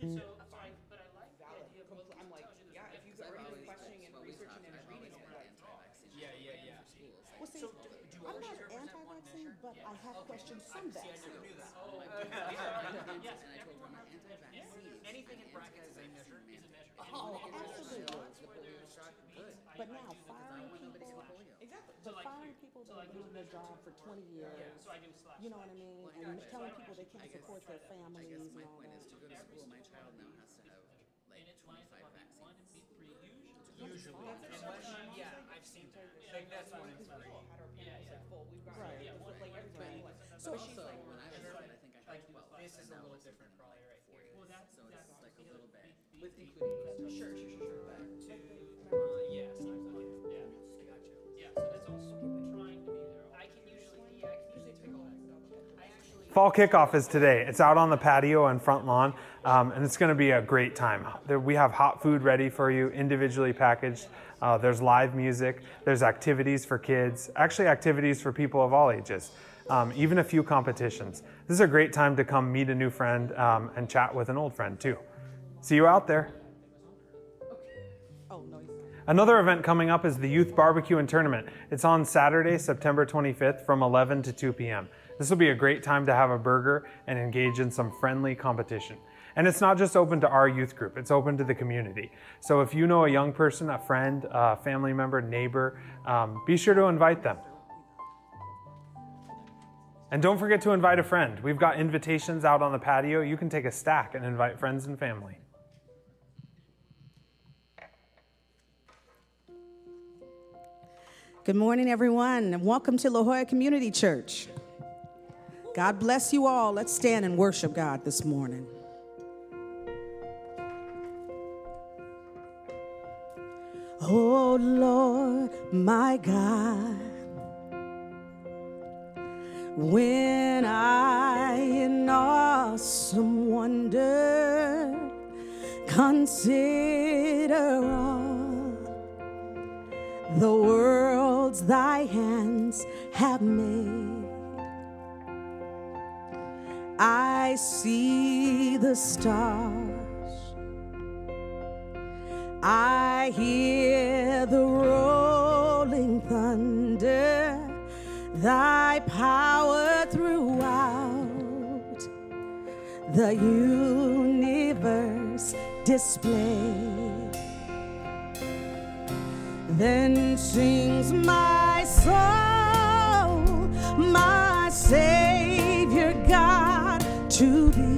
Mm. So, so I, but I like the valid. idea of both. I'm like, tells you yeah, if there's you've benefits. already been always- questioning and what we researching talked- and I've always reading been it, anti-vaccine Yeah, yeah, yeah. for schools. Like, Well, see, So, do do I'm not anti-vaccine, but I have questioned some See, I never vaccines. that. Oh, Yes, yeah, yes, and I told everyone them I'm has that. anti-vaccine. Anything in brackets is a measure. Is a measure. Oh, And when there's absolutely. spots where there's two beats, I- But now do the firing design Nobody people, got polio. exactly. So but like firing here- people so that like have been in their there's a job for twenty Yeah, years, so I do slash. you know what I mean? Well, And yeah, telling so I people they don't can't actually- support their I families guess and my all point is that. to go to school, my child now has to have like And it's fine to twenty-five have one vaccines. beat per usually. Usually. Unless you, yeah, I've seen that. Like, that's one in Because three. we all had our Yeah, panels yeah. like full, we've got, Right. yeah, one- like one- everybody, like, So she's Also, like, when I was a kid, I think I Like, had twelve. this and is a now little it's different been probably like right four here. Well, that's, So that's. it's like a the little other bit, beat- with beat- including. sure, sure, Fall kickoff is today. It's out on the patio and front lawn, um, and it's going to be a great time. We have hot food ready for you, individually packaged. Uh, there's live music. There's activities for kids. Actually, activities for people of all ages. Um, even a few competitions. This is a great time to come meet a new friend um, and chat with an old friend too. See you out there. Another event coming up is the Youth Barbecue and Tournament. It's on Saturday, September 25th from 11 to 2 p.m. This will be a great time to have a burger and engage in some friendly competition. And it's not just open to our youth group, it's open to the community. So if you know a young person, a friend, a family member, neighbor, um, be sure to invite them. And don't forget to invite a friend. We've got invitations out on the patio. You can take a stack and invite friends and family. Good morning, everyone, and welcome to La Jolla Community Church. God bless you all. Let's stand and worship God this morning. Oh Lord, my God, when I in awesome wonder consider all the worlds thy hands have made. I see the stars. I hear the rolling thunder, thy power throughout the universe display. Then sings my soul, my Savior to be.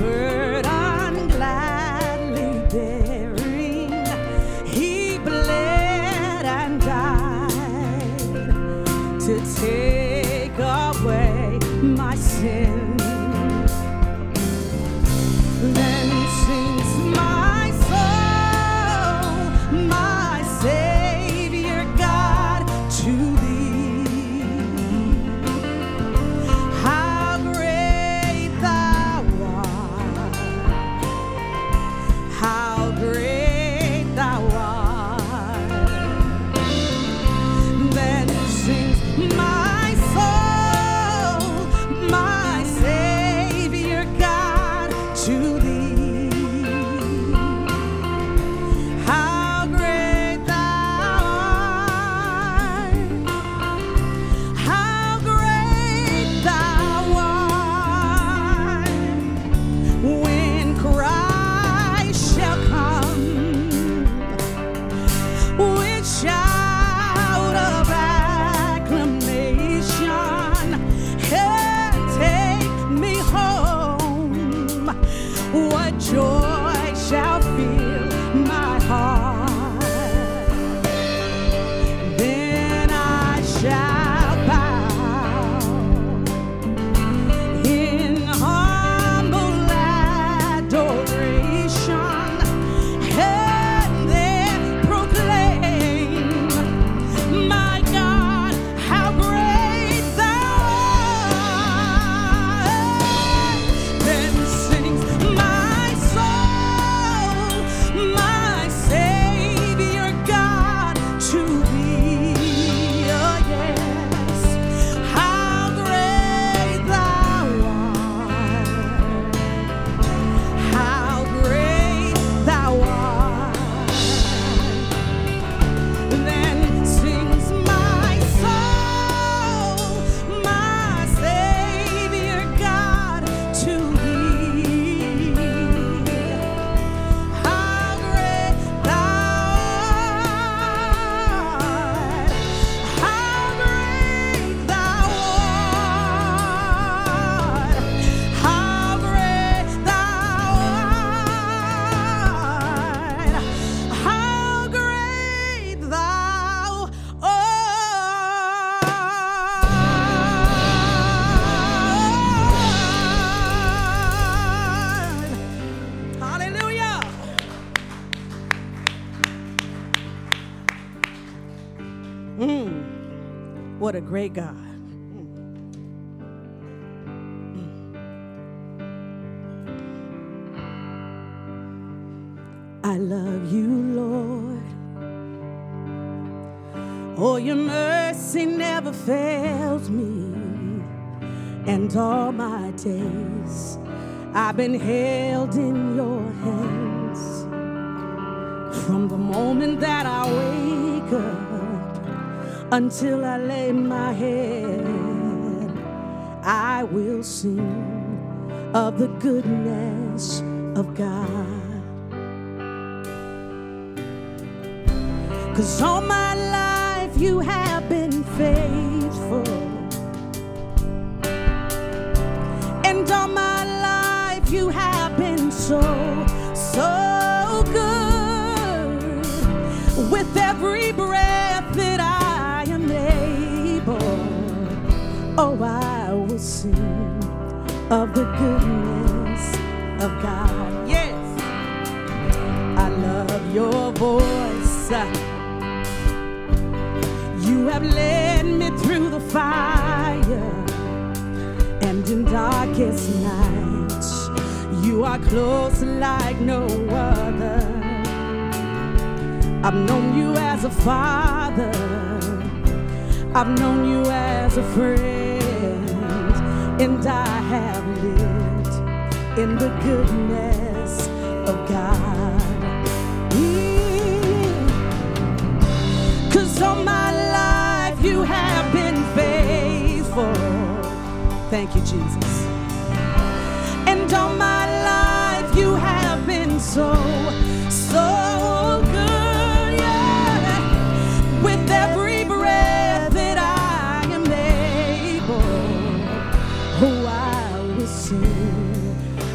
My great God. I love you, Lord. Oh, your mercy never fails me. And all my days I've been held in your hands. From the moment that I wake up until I lay my head, I will sing of the goodness of God. Cause all my life you have of the goodness of God. Yes, I love your voice. You have led me through the fire and in darkest nights. You are close like no other. I've known you as a father, I've known you as a friend, and I have in the goodness of God. Cause all my life you have been faithful. Thank you, Jesus. And all my life you have been so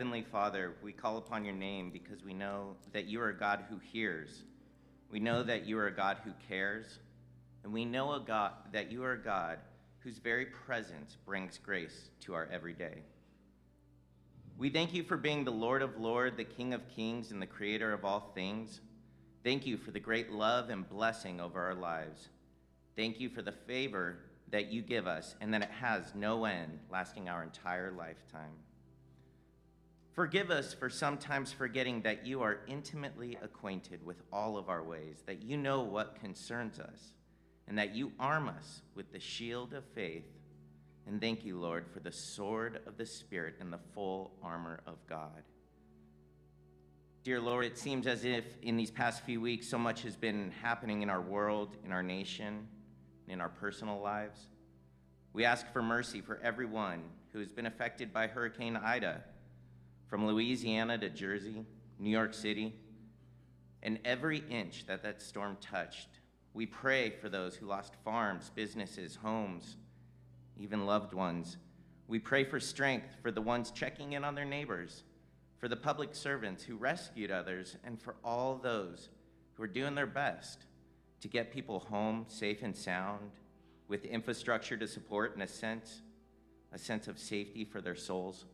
Heavenly Father, we call upon your name because we know that you are a God who hears. We know that you are a God who cares. And we know a God, that you are a God whose very presence brings grace to our everyday. We thank you for being the Lord of Lords, the King of Kings, and the Creator of all things. Thank you for the great love and blessing over our lives. Thank you for the favor that you give us and that it has no end, lasting our entire lifetime. Forgive us for sometimes forgetting that you are intimately acquainted with all of our ways, that you know what concerns us, and that you arm us with the shield of faith. And thank you, Lord, for the sword of the Spirit and the full armor of God. Dear Lord, it seems as if in these past few weeks so much has been happening in our world, in our nation, in our personal lives. We ask for mercy for everyone who has been affected by Hurricane Ida, from Louisiana to Jersey, New York City, and every inch that that storm touched. We pray for those who lost farms, businesses, homes, even loved ones. We pray for strength for the ones checking in on their neighbors, for the public servants who rescued others, and for all those who are doing their best to get people home safe and sound with infrastructure to support and a sense a sense of safety for their souls.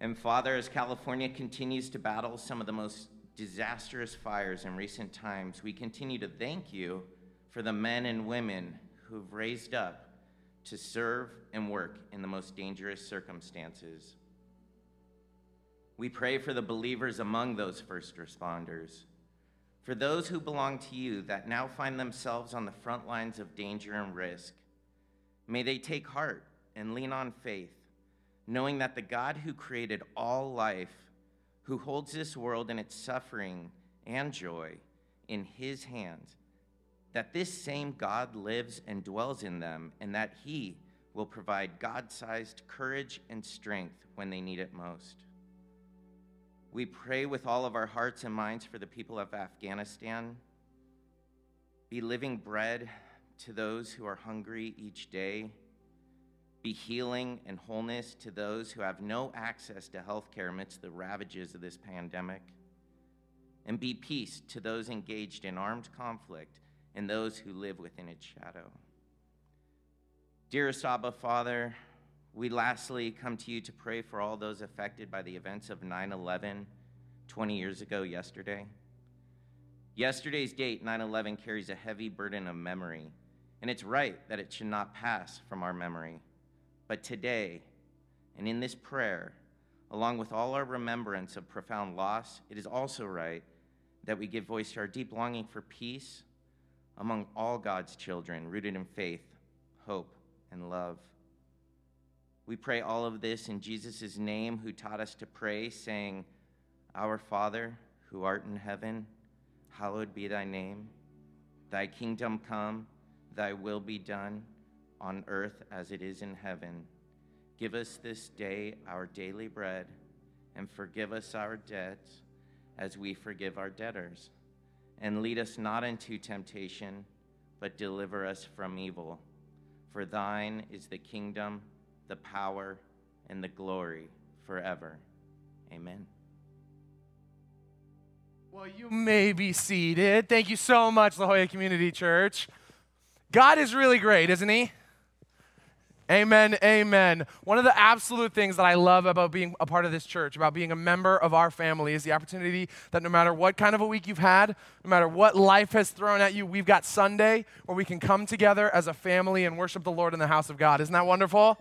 And Father, as California continues to battle some of the most disastrous fires in recent times, we continue to thank you for the men and women who've raised up to serve and work in the most dangerous circumstances. We pray for the believers among those first responders, for those who belong to you that now find themselves on the front lines of danger and risk. May they take heart and lean on faith, knowing that the God who created all life, who holds this world and its suffering and joy in his hands, that this same God lives and dwells in them, and that he will provide God sized courage and strength when they need it most. We pray with all of our hearts and minds for the people of Afghanistan. Be living bread to those who are hungry each day. Be healing and wholeness to those who have no access to health care amidst the ravages of this pandemic. And be peace to those engaged in armed conflict and those who live within its shadow. Dearest Abba, Father, we lastly come to you to pray for all those affected by the events of 9 11 20 years ago yesterday. Yesterday's date, 9 11, carries a heavy burden of memory, and it's right that it should not pass from our memory. But today, and in this prayer, along with all our remembrance of profound loss, it is also right that we give voice to our deep longing for peace among all God's children, rooted in faith, hope, and love. We pray all of this in Jesus' name, who taught us to pray, saying, Our Father, who art in heaven, hallowed be thy name. Thy kingdom come, thy will be done, on earth as it is in heaven. Give us this day our daily bread, and forgive us our debts as we forgive our debtors. And lead us not into temptation, but deliver us from evil. For thine is the kingdom the power, and the glory forever. Amen. Well, you may be seated. Thank you so much, La Jolla Community Church. God is really great, isn't He? Amen, amen. One of the absolute things that I love about being a part of this church, about being a member of our family, is the opportunity that no matter what kind of a week you've had, no matter what life has thrown at you, we've got Sunday where we can come together as a family and worship the Lord in the house of God. Isn't that wonderful?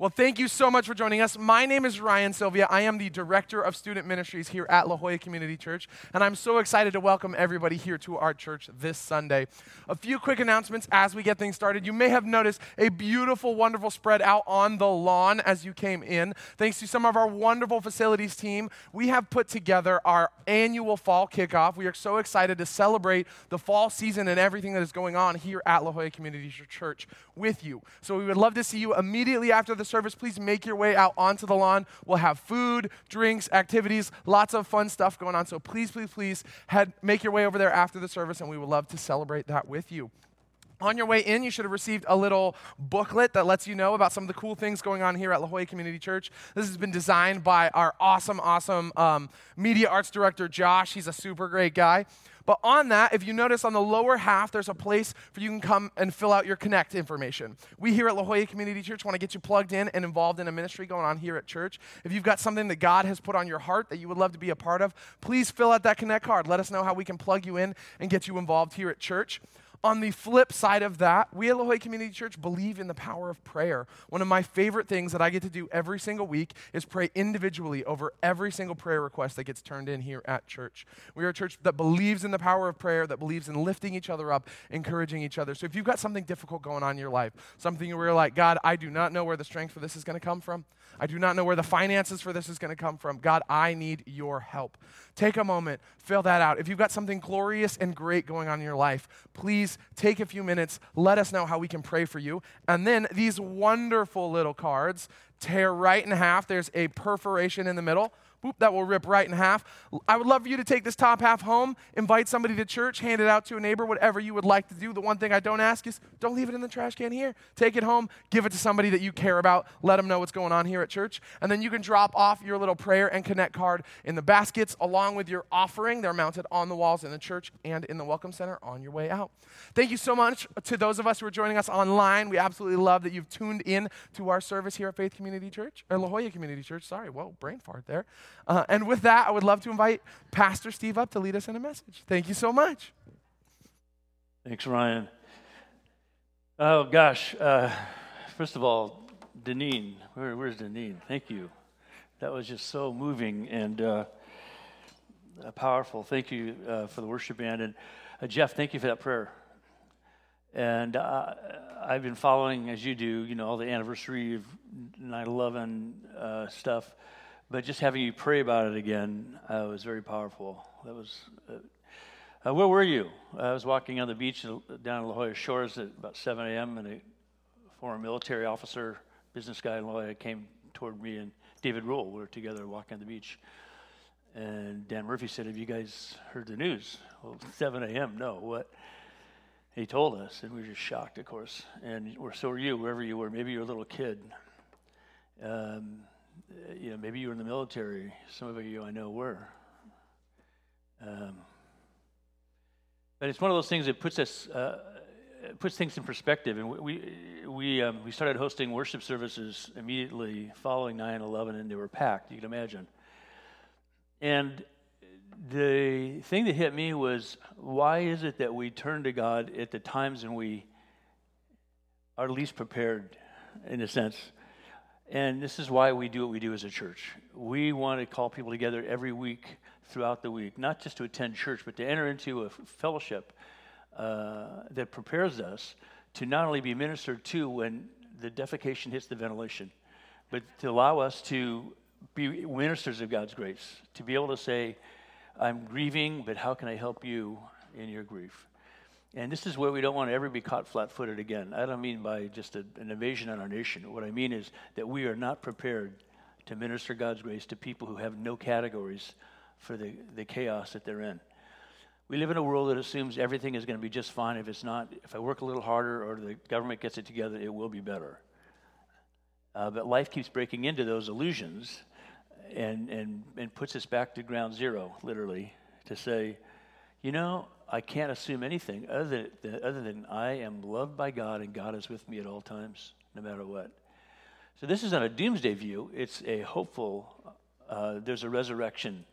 Well, thank you so much for joining us. My name is Ryan Sylvia. I am the Director of Student Ministries here at La Jolla Community Church, and I'm so excited to welcome everybody here to our church this Sunday. A few quick announcements as we get things started. You may have noticed a beautiful, wonderful spread out on the lawn as you came in. Thanks to some of our wonderful facilities team, we have put together our annual fall kickoff. We are so excited to celebrate the fall season and everything that is going on here at La Jolla Community Church with you. So we would love to see you immediately after the service, please make your way out onto the lawn. We'll have food, drinks, activities, lots of fun stuff going on. So please, please, please head, make your way over there after the service, and we would love to celebrate that with you. On your way in, you should have received a little booklet that lets you know about some of the cool things going on here at La Jolla Community Church. This has been designed by our awesome, awesome um, media arts director, Josh. He's a super great guy. But on that, if you notice on the lower half, there's a place for you can come and fill out your Connect information. We here at La Jolla Community Church want to get you plugged in and involved in a ministry going on here at church. If you've got something that God has put on your heart that you would love to be a part of, please fill out that Connect card. Let us know how we can plug you in and get you involved here at church. On the flip side of that, we at La Jolla Community Church believe in the power of prayer. One of my favorite things that I get to do every single week is pray individually over every single prayer request that gets turned in here at church. We are a church that believes in the power of prayer, that believes in lifting each other up, encouraging each other. So if you've got something difficult going on in your life, something where you're like, God, I do not know where the strength for this is going to come from, I do not know where the finances for this is going to come from. God, I need your help. Take a moment, fill that out. If you've got something glorious and great going on in your life, please take a few minutes, let us know how we can pray for you. And then these wonderful little cards tear right in half. There's a perforation in the middle Boop, that will rip right in half. I would love for you to take this top half home, invite somebody to church, hand it out to a neighbor, whatever you would like to do. The one thing I don't ask is don't leave it in the trash can here. Take it home, give it to somebody that you care about, let them know what's going on here at church. And then you can drop off your little prayer and connect card in the baskets along with your offering. They're mounted on the walls in the church and in the Welcome Center on your way out. Thank you so much to those of us who are joining us online. We absolutely love that you've tuned in to our service here at Faith Community Church, or La Jolla Community Church. Sorry, whoa, brain fart there. Uh, and with that, I would love to invite Pastor Steve up to lead us in a message. Thank you so much. Thanks, Ryan. Oh, gosh. Uh, first of all, Deneen. Where, where's Deneen? Thank you. That was just so moving and uh, uh, powerful. Thank you uh, for the worship band. And uh, Jeff, thank you for that prayer. And uh, I've been following, as you do, you know, all the anniversary of 9 11 stuff. But just having you pray about it again uh, was very powerful. That was. Uh, uh, where were you? I was walking on the beach down La Jolla Shores at about 7 a.m., and a former military officer, business guy in came toward me and David Rule. We were together walking on the beach. And Dan Murphy said, Have you guys heard the news? Well, 7 a.m., no. What? He told us, and we were just shocked, of course. And or so were you, wherever you were. Maybe you were a little kid. Um, you know, maybe you were in the military. Some of you I know were. Um, but it's one of those things that puts us uh, puts things in perspective. And we we um, we started hosting worship services immediately following 9/11, and they were packed. You can imagine. And the thing that hit me was why is it that we turn to God at the times when we are least prepared, in a sense? And this is why we do what we do as a church. We want to call people together every week throughout the week, not just to attend church, but to enter into a fellowship uh, that prepares us to not only be ministered to when the defecation hits the ventilation, but to allow us to be ministers of God's grace, to be able to say, I'm grieving, but how can I help you in your grief? And this is where we don't want to ever be caught flat footed again. I don't mean by just a, an invasion on our nation. What I mean is that we are not prepared to minister God's grace to people who have no categories for the, the chaos that they're in. We live in a world that assumes everything is going to be just fine. If it's not, if I work a little harder or the government gets it together, it will be better. Uh, but life keeps breaking into those illusions and, and, and puts us back to ground zero, literally, to say, you know, I can't assume anything other than, other than I am loved by God and God is with me at all times, no matter what. So this is not a doomsday view. It's a hopeful, uh, there's a resurrection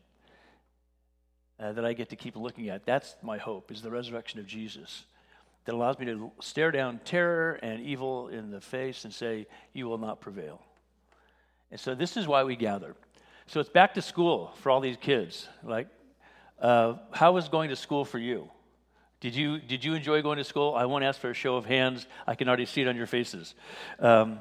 uh, that I get to keep looking at. That's my hope, is the resurrection of Jesus that allows me to stare down terror and evil in the face and say, you will not prevail. And so this is why we gather. So it's back to school for all these kids. Like uh, how was going to school for you? Did you, did you enjoy going to school? I won't ask for a show of hands. I can already see it on your faces. Um,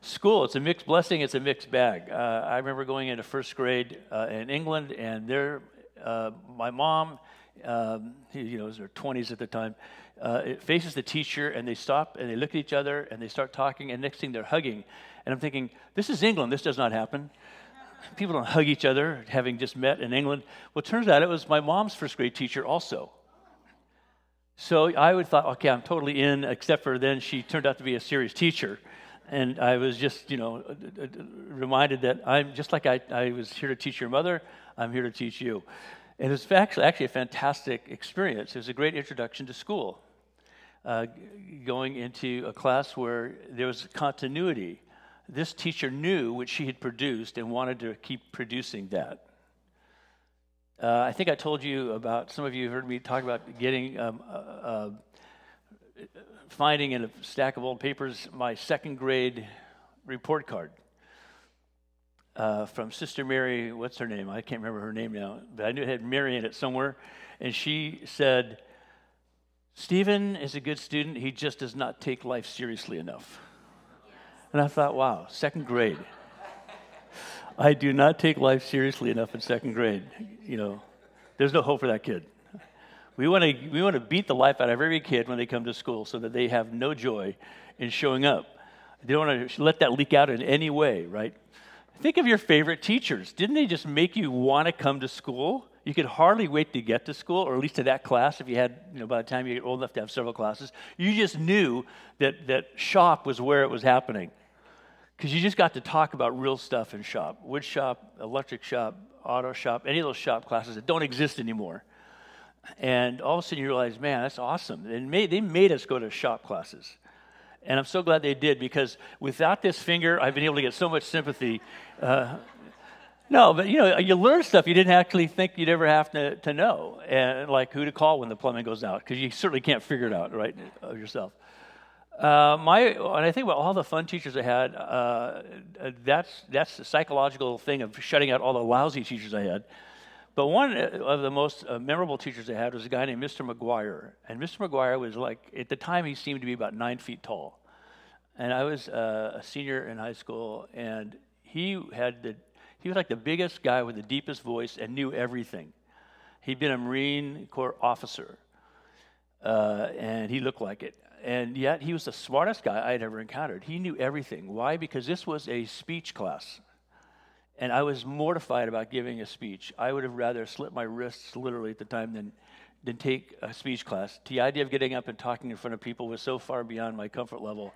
school, it's a mixed blessing, it's a mixed bag. Uh, I remember going into first grade uh, in England, and there, uh, my mom, um, you know, was her 20s at the time, uh, it faces the teacher, and they stop and they look at each other and they start talking, and next thing they're hugging. And I'm thinking, this is England, this does not happen people don't hug each other, having just met in England. Well, it turns out it was my mom's first grade teacher also. So I would thought, okay, I'm totally in, except for then she turned out to be a serious teacher. And I was just, you know, reminded that I'm just like I, I was here to teach your mother, I'm here to teach you. And it was actually, actually a fantastic experience. It was a great introduction to school, uh, going into a class where there was continuity. This teacher knew what she had produced and wanted to keep producing that. Uh, I think I told you about, some of you heard me talk about getting, um, uh, uh, finding in a stack of old papers my second grade report card uh, from Sister Mary, what's her name? I can't remember her name now, but I knew it had Mary in it somewhere. And she said, Stephen is a good student, he just does not take life seriously enough. And I thought, wow, second grade. I do not take life seriously enough in second grade. You know, there's no hope for that kid. We want to we want to beat the life out of every kid when they come to school so that they have no joy in showing up. They don't want to let that leak out in any way, right? Think of your favorite teachers. Didn't they just make you want to come to school? You could hardly wait to get to school, or at least to that class if you had, you know, by the time you get old enough to have several classes. You just knew that, that shop was where it was happening because you just got to talk about real stuff in shop wood shop, electric shop, auto shop, any of those shop classes that don't exist anymore. And all of a sudden you realize, man, that's awesome. And they made us go to shop classes. And I'm so glad they did because without this finger, I've been able to get so much sympathy. Uh, no, but you know, you learn stuff you didn't actually think you'd ever have to, to know, and like who to call when the plumbing goes out, because you certainly can't figure it out right of yourself. Uh, my, and I think about all the fun teachers I had, uh, that's, that's the psychological thing of shutting out all the lousy teachers I had. But one of the most uh, memorable teachers I had was a guy named Mr. McGuire. And Mr. McGuire was like, at the time, he seemed to be about nine feet tall. And I was uh, a senior in high school, and he had the, he was like the biggest guy with the deepest voice and knew everything. He'd been a Marine Corps officer, uh, and he looked like it and yet he was the smartest guy I had ever encountered. He knew everything. Why? Because this was a speech class. And I was mortified about giving a speech. I would have rather slit my wrists literally at the time than, than take a speech class. The idea of getting up and talking in front of people was so far beyond my comfort level.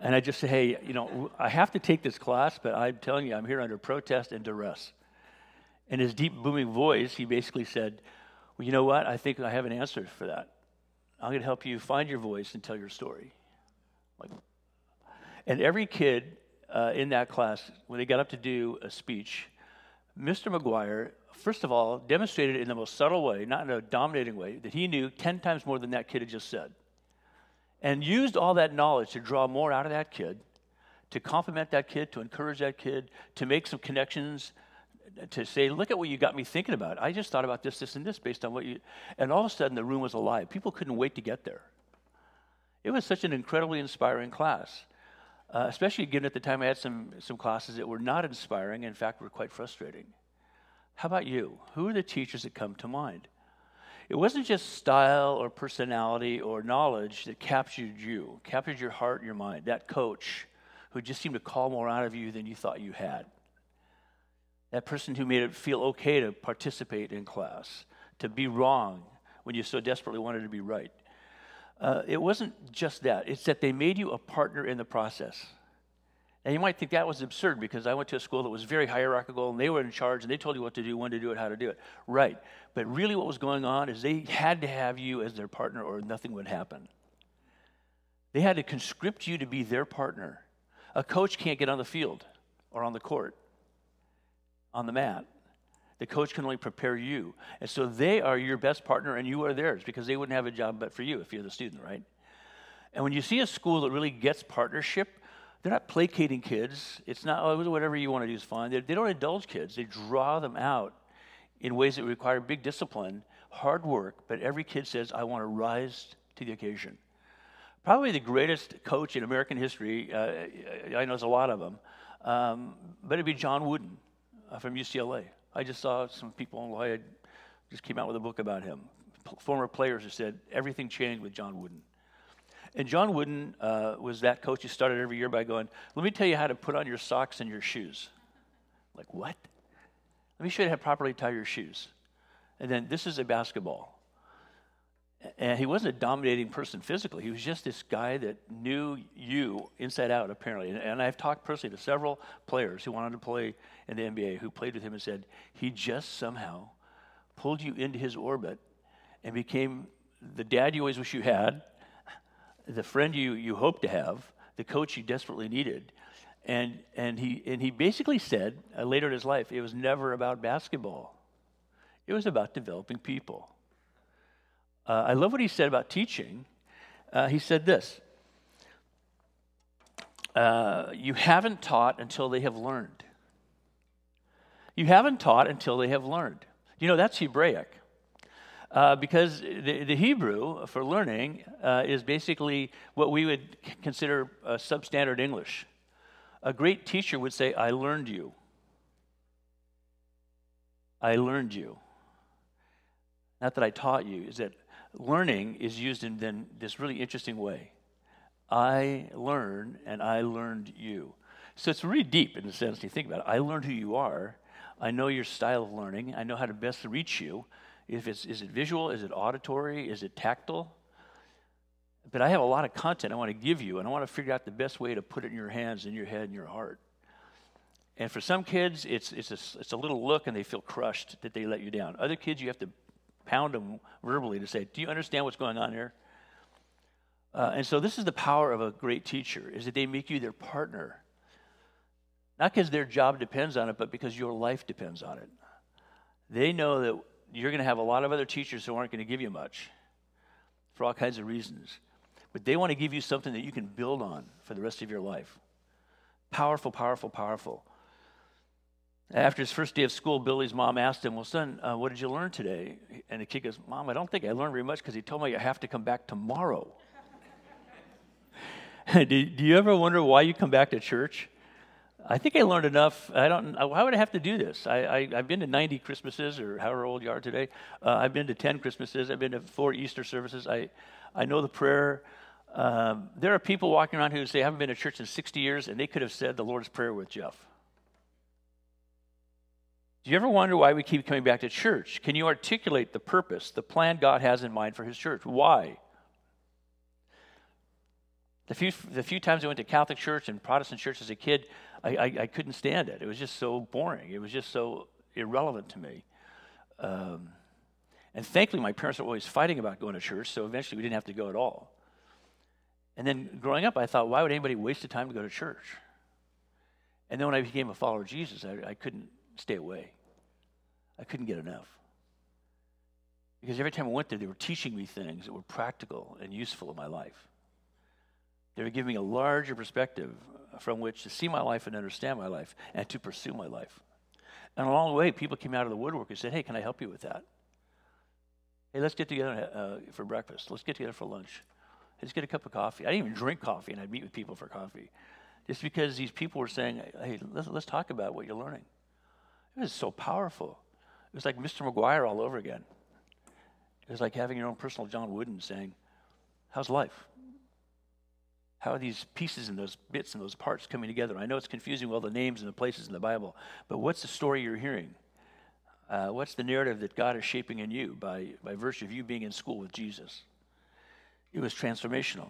And I just say, hey, you know, I have to take this class, but I'm telling you, I'm here under protest and duress. In his deep, booming voice, he basically said, well, you know what? I think I have an answer for that. I'm going to help you find your voice and tell your story. Like, and every kid uh, in that class, when they got up to do a speech, Mr. McGuire, first of all, demonstrated in the most subtle way, not in a dominating way, that he knew 10 times more than that kid had just said. And used all that knowledge to draw more out of that kid, to compliment that kid, to encourage that kid, to make some connections to say, look at what you got me thinking about. I just thought about this, this, and this based on what you. And all of a sudden, the room was alive. People couldn't wait to get there. It was such an incredibly inspiring class, uh, especially given at the time I had some, some classes that were not inspiring, in fact, were quite frustrating. How about you? Who are the teachers that come to mind? It wasn't just style or personality or knowledge that captured you, captured your heart your mind. That coach who just seemed to call more out of you than you thought you had that person who made it feel okay to participate in class, to be wrong when you so desperately wanted to be right. Uh, it wasn't just that, it's that they made you a partner in the process. And you might think that was absurd because I went to a school that was very hierarchical and they were in charge and they told you what to do, when to do it, how to do it. Right. But really, what was going on is they had to have you as their partner or nothing would happen. They had to conscript you to be their partner. A coach can't get on the field or on the court on the mat. The coach can only prepare you. And so they are your best partner and you are theirs because they wouldn't have a job but for you if you're the student, right? And when you see a school that really gets partnership, they're not placating kids. It's not, oh, whatever you want to do is fine. They, they don't indulge kids, they draw them out in ways that require big discipline, hard work, but every kid says, I want to rise to the occasion. Probably the greatest coach in American history, uh, I know there's a lot of them, um, but it'd be John Wooden from UCLA. I just saw some people, I just came out with a book about him. P- former players who said everything changed with John Wooden. And John Wooden uh, was that coach who started every year by going, Let me tell you how to put on your socks and your shoes. Like, what? Let me show you how to properly tie your shoes. And then, this is a basketball. And he wasn't a dominating person physically. He was just this guy that knew you inside out, apparently. And, I've talked personally to several players who wanted to play in the NBA who played with him and said, he just somehow pulled you into his orbit and became the dad you always wish you had, the friend you, you hoped to have, the coach you desperately needed. And, and, he, and he basically said uh, later in his life, it was never about basketball, it was about developing people. Uh, I love what he said about teaching. Uh, he said this uh, You haven't taught until they have learned. You haven't taught until they have learned. You know, that's Hebraic. Uh, because the, the, Hebrew for learning uh, is basically what we would consider substandard English. A great teacher would say, I learned you. I learned you. Not that I taught you, is that learning is used in then this really interesting way. I learn and I learned you. So it's really deep in the sense you think about it. I learned who you are. I know your style of learning. I know how to best reach you. If it's is it visual, is it auditory, is it tactile? But I have a lot of content I want to give you, and I want to figure out the best way to put it in your hands, in your head, in your heart. And for some kids, it's, it's, a, it's a little look and they feel crushed that they let you down. Other kids, you have to pound them verbally to say, Do you understand what's going on here? Uh, and so this is the power of a great teacher, is that they make you their partner. Not because their job depends on it, but because your life depends on it. They know that you're going to have a lot of other teachers who aren't going to give you much for all kinds of reasons. But they want to give you something that you can build on for the rest of your life. Powerful, powerful, powerful. After his first day of school, Billy's mom asked him, Well, son, uh, what did you learn today? And the kid goes, Mom, I don't think I learned very much because he told me I have to come back tomorrow. do, do you ever wonder why you come back to church? I think I learned enough. I don't. Why would I have to do this? I, I, have been to 90 Christmases, or however old you are today. Uh, I've been to 10 Christmases. I've been to four Easter services. I, I know the prayer. Um, there are people walking around who say, I haven't been to church in 60 years, and they could have said the Lord's Prayer with Jeff. Do you ever wonder why we keep coming back to church? Can you articulate the purpose, the plan God has in mind for His church? Why? The few, the few times I went to Catholic church and Protestant church as a kid, I, I, I couldn't stand it. It was just so boring. It was just so irrelevant to me. Um, and thankfully, my parents were always fighting about going to church, so eventually we didn't have to go at all. And then growing up, I thought, why would anybody waste the time to go to church? And then when I became a follower of Jesus, I, I couldn't stay away. I couldn't get enough. Because every time I went there, they were teaching me things that were practical and useful in my life. They were giving me a larger perspective from which to see my life and understand my life and to pursue my life. And along the way, people came out of the woodwork and said, Hey, can I help you with that? Hey, let's get together uh, for breakfast. Let's get together for lunch. Let's get a cup of coffee. I didn't even drink coffee, and I'd meet with people for coffee. Just because these people were saying, Hey, let's, let's talk about what you're learning. It was so powerful. It was like Mr. McGuire all over again. It was like having your own personal John Wooden saying, How's life? How are these pieces and those bits and those parts coming together? I know it's confusing all the names and the places in the Bible, but what's the story you're hearing? Uh, what's the narrative that God is shaping in you by, by virtue of you being in school with Jesus? It was transformational.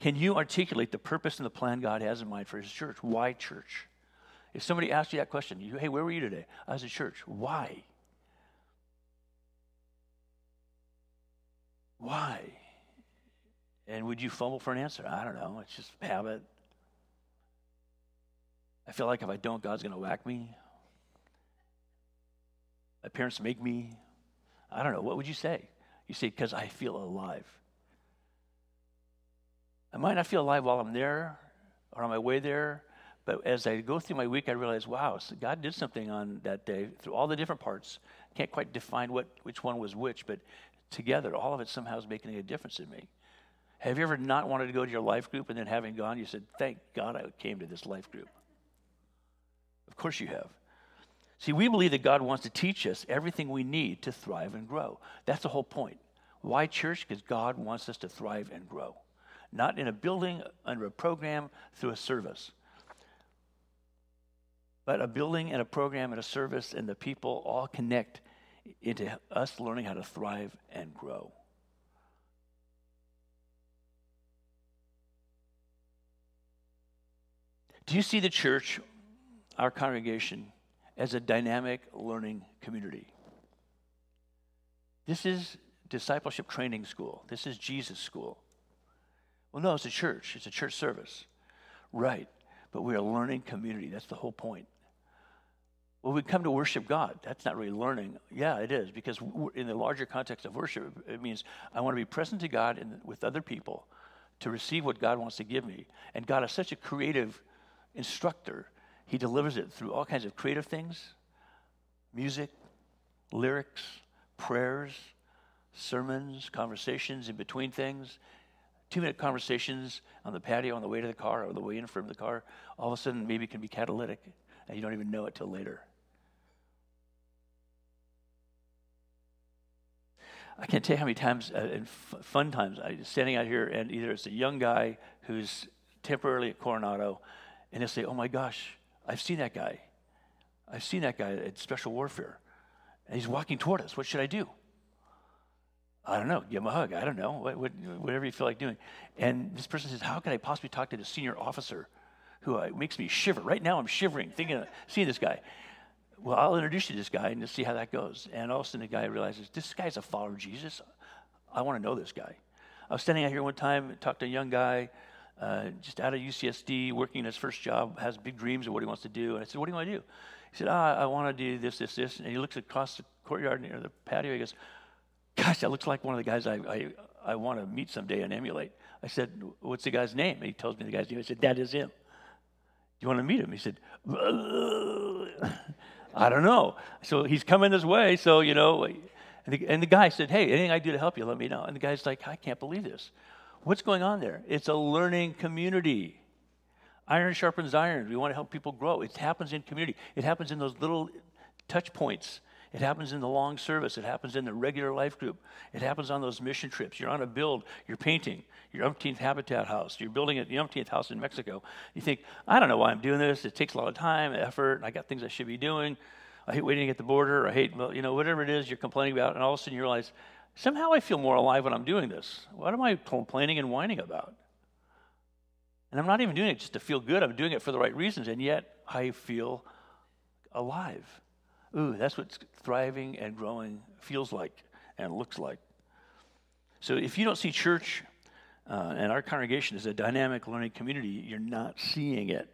Can you articulate the purpose and the plan God has in mind for His church? Why church? If somebody asked you that question, you, hey, where were you today? I was at church. Why? Why? And would you fumble for an answer? I don't know. It's just habit. I feel like if I don't, God's going to whack me. My parents make me. I don't know. What would you say? You say, because I feel alive. I might not feel alive while I'm there or on my way there, but as I go through my week, I realize, wow, so God did something on that day through all the different parts. Can't quite define what, which one was which, but together, all of it somehow is making a difference in me. Have you ever not wanted to go to your life group and then having gone, you said, thank God I came to this life group? Of course you have. See, we believe that God wants to teach us everything we need to thrive and grow. That's the whole point. Why church? Because God wants us to thrive and grow. Not in a building, under a program, through a service but a building and a program and a service and the people all connect into us learning how to thrive and grow. Do you see the church, our congregation, as a dynamic learning community? This is discipleship training school. This is Jesus school. Well, no, it's a church. It's a church service. Right. But we're a learning community. That's the whole point. Well, we come to worship God. That's not really learning. Yeah, it is, because in the larger context of worship, it means I want to be present to God and with other people to receive what God wants to give me. And God is such a creative instructor. He delivers it through all kinds of creative things music, lyrics, prayers, sermons, conversations in between things, two minute conversations on the patio on the way to the car or the way in from the car, all of a sudden maybe can be catalytic and you don't even know it till later. I can't tell you how many times uh, in f- fun times I am standing out here and either it's a young guy who's temporarily at Coronado and they'll say, "Oh my gosh, I've seen that guy. I've seen that guy at Special Warfare, and he's walking toward us. What should I do?" I don't know. Give him a hug. I don't know. What, what, whatever you feel like doing. And this person says, "How can I possibly talk to the senior officer, who uh, makes me shiver? Right now, I'm shivering thinking of seeing this guy." Well, I'll introduce you to this guy and see how that goes. And all of a sudden, the guy realizes this guy's a follower of Jesus. I want to know this guy. I was standing out here one time, and talked to a young guy uh, just out of UCSD, working his first job, has big dreams of what he wants to do. And I said, What do you want to do? He said, ah, I want to do this, this, this. And he looks across the courtyard near the patio. He goes, Gosh, that looks like one of the guys I, I, I want to meet someday and emulate. I said, What's the guy's name? And he tells me the guy's name. I said, That is him. Do you want to meet him? He said, I don't know. So he's coming this way. So, you know, and the, and the guy said, Hey, anything I do to help you, let me know. And the guy's like, I can't believe this. What's going on there? It's a learning community. Iron sharpens iron. We want to help people grow. It happens in community. It happens in those little touch points. It happens in the long service. It happens in the regular life group. It happens on those mission trips. You're on a build, you're painting your umpteenth habitat house. You're building the umpteenth house in Mexico. You think, I don't know why I'm doing this. It takes a lot of time, and effort, I got things I should be doing. I hate waiting at the border. I hate, you know, whatever it is you're complaining about. And all of a sudden you realize, somehow I feel more alive when I'm doing this. What am I complaining and whining about? And I'm not even doing it just to feel good. I'm doing it for the right reasons. And yet I feel alive. Ooh, that's what thriving and growing feels like and looks like. So if you don't see church uh, and our congregation as a dynamic learning community, you're not seeing it.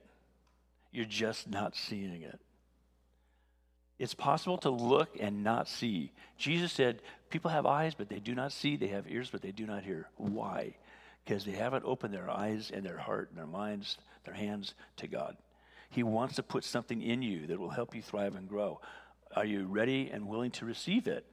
You're just not seeing it. It's possible to look and not see. Jesus said, People have eyes, but they do not see. They have ears, but they do not hear. Why? Because they haven't opened their eyes and their heart and their minds, their hands to God. He wants to put something in you that will help you thrive and grow. Are you ready and willing to receive it?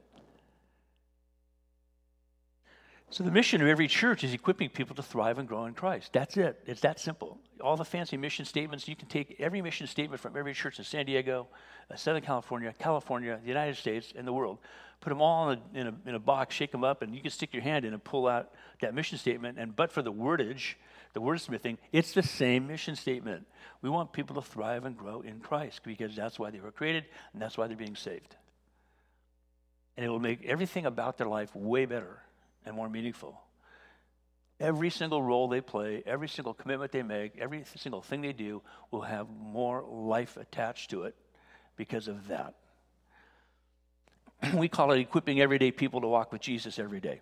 So, the mission of every church is equipping people to thrive and grow in Christ. That's it. It's that simple. All the fancy mission statements, you can take every mission statement from every church in San Diego, uh, Southern California, California, the United States, and the world. Put them all in a, in, a, in a box, shake them up, and you can stick your hand in and pull out that mission statement. And but for the wordage, the wordsmithing, it's the same mission statement. We want people to thrive and grow in Christ because that's why they were created and that's why they're being saved. And it will make everything about their life way better and more meaningful. Every single role they play, every single commitment they make, every single thing they do will have more life attached to it because of that. we call it equipping everyday people to walk with Jesus every day.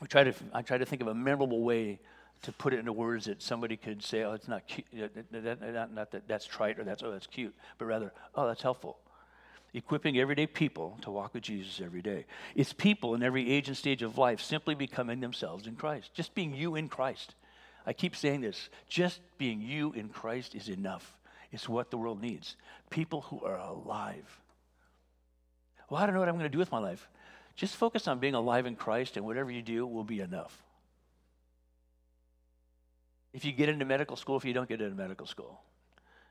We try to, I try to think of a memorable way to put it into words that somebody could say, oh, it's not cute, not, not that that's trite or that's, oh, that's cute, but rather, oh, that's helpful equipping everyday people to walk with Jesus every day. It's people in every age and stage of life simply becoming themselves in Christ, just being you in Christ. I keep saying this just being you in Christ is enough. It's what the world needs. People who are alive. Well, I don't know what I'm going to do with my life. Just focus on being alive in Christ, and whatever you do will be enough. If you get into medical school, if you don't get into medical school,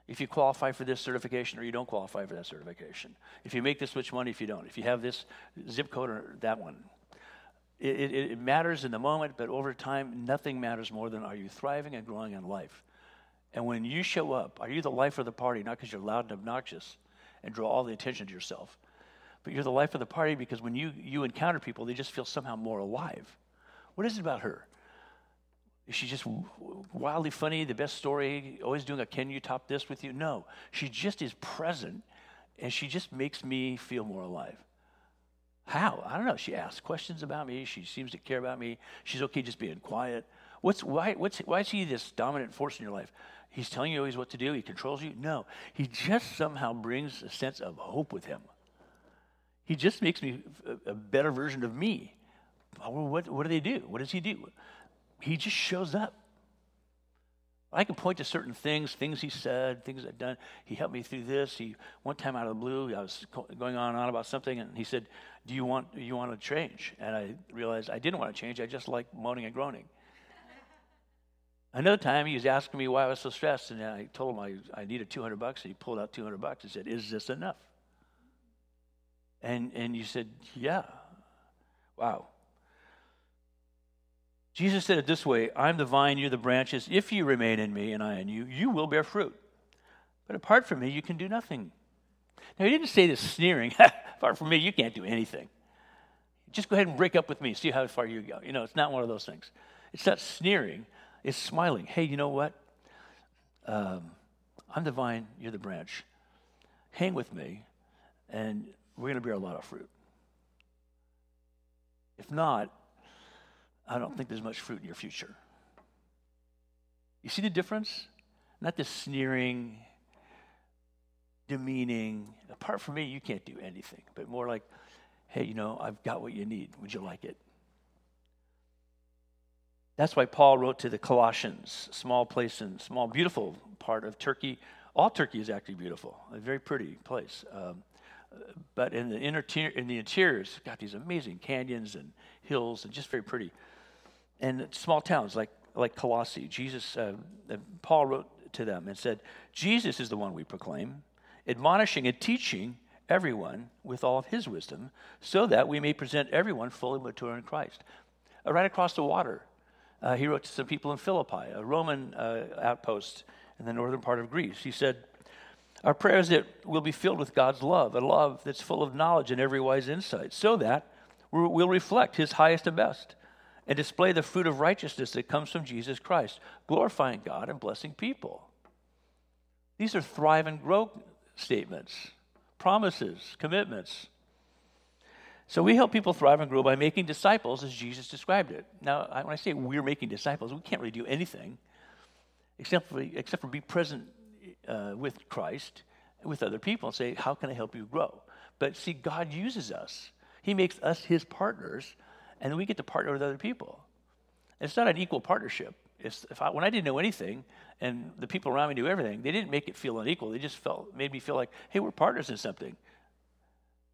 if you qualify for this certification or you don't qualify for that certification. If you make this much money, if you don't. If you have this zip code or that one. It, it, it, matters in the moment, but over time, nothing matters more than are you thriving and growing in life. And when you show up, are you the life of the party, not because you're loud and obnoxious and draw all the attention to yourself, but you're the life of the party because when you, you encounter people, they just feel somehow more alive. What is it about her? Is she just wildly funny, the best story, always doing a can you top this with you? No. She just is present and she just makes me feel more alive. How? I don't know. She asks questions about me. She seems to care about me. She's okay just being quiet. What's, why, what's, why is he this dominant force in your life? He's telling you always what to do. He controls you. No, he just somehow brings a sense of hope with him. He just makes me a, a better version of me. What, what do they do? What does he do? He just shows up. I can point to certain things, things he said, things I've done. He helped me through this. He one time out of the blue, I was going on and on about something, and he said, "Do you want you want to change?" And I realized I didn't want to change. I just like moaning and groaning. Another time, he was asking me why I was so stressed, and I told him I, I needed 200 bucks, and he pulled out 200 bucks and said, "Is this enough?" And and you said, "Yeah." Wow. Jesus said it this way I'm the vine, you're the branches. If you remain in me and I in you, you will bear fruit. But apart from me, you can do nothing. Now, he didn't say this sneering. apart from me, you can't do anything. Just go ahead and break up with me, see how far you go. You know, it's not one of those things. It's not sneering, it's smiling. Hey, you know what? Um, I'm the vine, you're the branch. Hang with me, and we're going to bear a lot of fruit. If not, I don't think there's much fruit in your future. You see the difference? Not the sneering, demeaning. Apart from me, you can't do anything. But more like, hey, you know, I've got what you need. Would you like it? That's why Paul wrote to the Colossians, small place and small, beautiful part of Turkey. All Turkey is actually beautiful, a very pretty place. Um, but in the, inner, in the interior, it's got these amazing canyons and hills and just very pretty and small towns like, like Colossae, Jesus, uh, uh, Paul wrote to them and said, Jesus is the one we proclaim, admonishing and teaching everyone with all of his wisdom, so that we may present everyone fully mature in Christ. Uh, right across the water, uh, he wrote to some people in Philippi, a Roman uh, outpost in the northern part of Greece. He said, Our prayer is that we'll be filled with God's love, a love that's full of knowledge and every wise insight, so that we'll reflect his highest and best and display the fruit of righteousness that comes from Jesus Christ, glorifying God and blessing people. These are thrive and grow statements, promises, commitments. So we help people thrive and grow by making disciples as Jesus described it. Now, when I say we're making disciples, we can't really do anything except for, except for be present uh, with Christ, with other people, and say, How can I help you grow? But see, God uses us, He makes us His partners and we get to partner with other people. It's not an equal partnership. If I, when I didn't know anything and the people around me knew everything, they didn't make it feel unequal. They just felt made me feel like, hey, we're partners in something.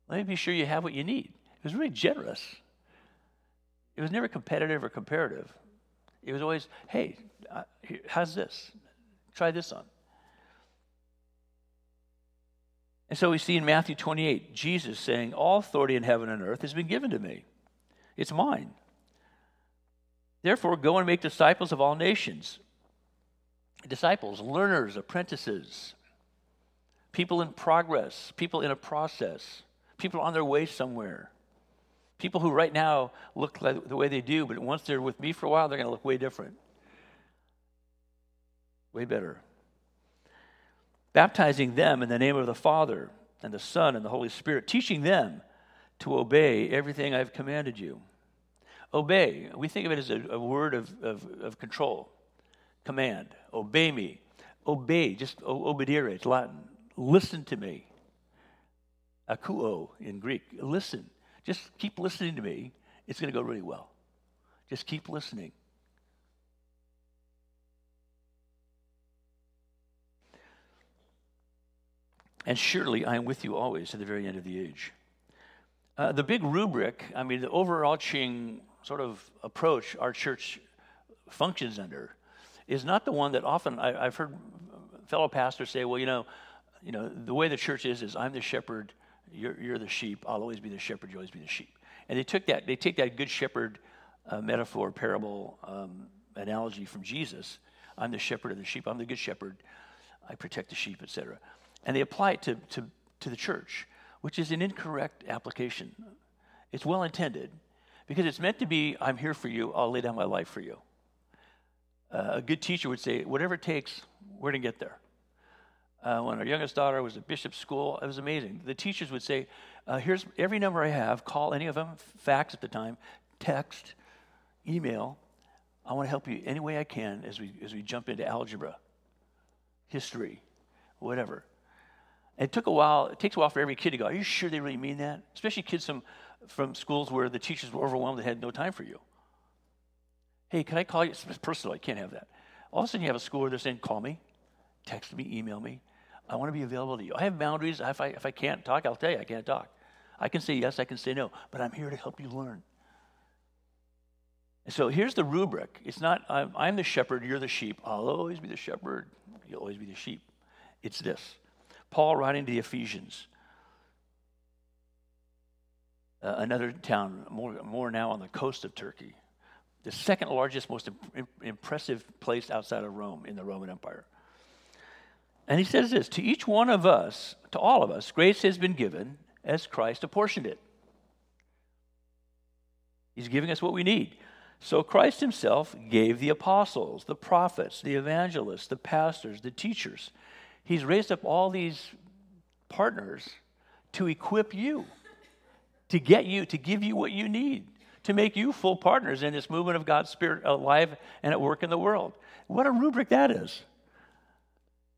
Let me be sure you have what you need. It was really generous. It was never competitive or comparative. It was always, hey, how's this? Try this on. And so we see in Matthew 28, Jesus saying, All authority in heaven and earth has been given to me. It's mine. Therefore, go and make disciples of all nations. Disciples, learners, apprentices, people in progress, people in a process, people on their way somewhere. People who right now look like the way they do, but once they're with me for a while, they're going to look way different. Way better. Baptizing them in the name of the Father and the Son and the Holy Spirit, teaching them to obey everything I've commanded you. Obey, we think of it as a, a word of, of, of, control, command. Obey me. Obey, just obedire, it's Latin. Listen to me. Akuo in Greek. Listen. Just keep listening to me. It's going to go really well. Just keep listening. And surely I am with you always to the very end of the age. Uh, the big rubric, I mean, the overarching sort of approach our church functions under is not the one that often I, have heard fellow pastors say, well, you know, you know, the way the church is is I'm the shepherd, you're, you're the sheep, I'll always be the shepherd, you always be the sheep. And they took that, they take that good shepherd uh, metaphor, parable, um, analogy from Jesus. I'm the shepherd of the sheep, I'm the good shepherd, I protect the sheep, etc. And they apply it to, to, to the church. which is an incorrect application. It's well intended because it's meant to be I'm here for you, I'll lay down my life for you. Uh, a good teacher would say, whatever it takes, we're going to get there. Uh, when our youngest daughter was at Bishop School, it was amazing. The teachers would say, uh, Here's every number I have, call any of them, fax at the time, text, email. I want to help you any way I can as we, as we jump into algebra, history, whatever. It took a while, it takes a while for every kid to go, Are you sure they really mean that? Especially kids from, from schools where the teachers were overwhelmed and had no time for you. Hey, can I call you? It's personal, I can't have that. All of a sudden, you have a school where they're saying, Call me, text me, email me. I want to be available to you. I have boundaries. If I, if I can't talk, I'll tell you I can't talk. I can say yes, I can say no, but I'm here to help you learn. And so here's the rubric. It's not, I'm, I'm the shepherd, you're the sheep. I'll always be the shepherd, you'll always be the sheep. It's this Paul writing to the Ephesians, uh, another town, more, more now on the coast of Turkey, the second largest, most imp- impressive place outside of Rome in the Roman Empire. And he says this To each one of us, to all of us, grace has been given as Christ apportioned it. He's giving us what we need. So Christ himself gave the apostles, the prophets, the evangelists, the pastors, the teachers. He's raised up all these partners to equip you, to get you, to give you what you need, to make you full partners in this movement of God's Spirit alive and at work in the world. What a rubric that is.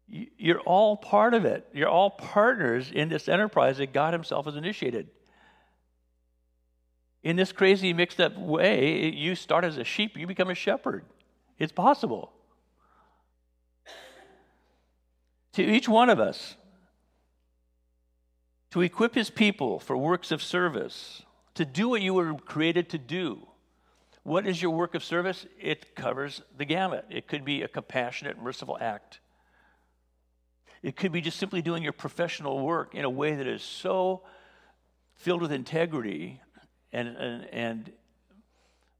You're all part of it. You're all partners in this enterprise that God Himself has initiated. In this crazy, mixed up way, you start as a sheep, you become a shepherd. It's possible. To each one of us, to equip His people for works of service, to do what you were created to do. What is your work of service? It covers the gamut. It could be a compassionate, merciful act. It could be just simply doing your professional work in a way that is so filled with integrity and, and, and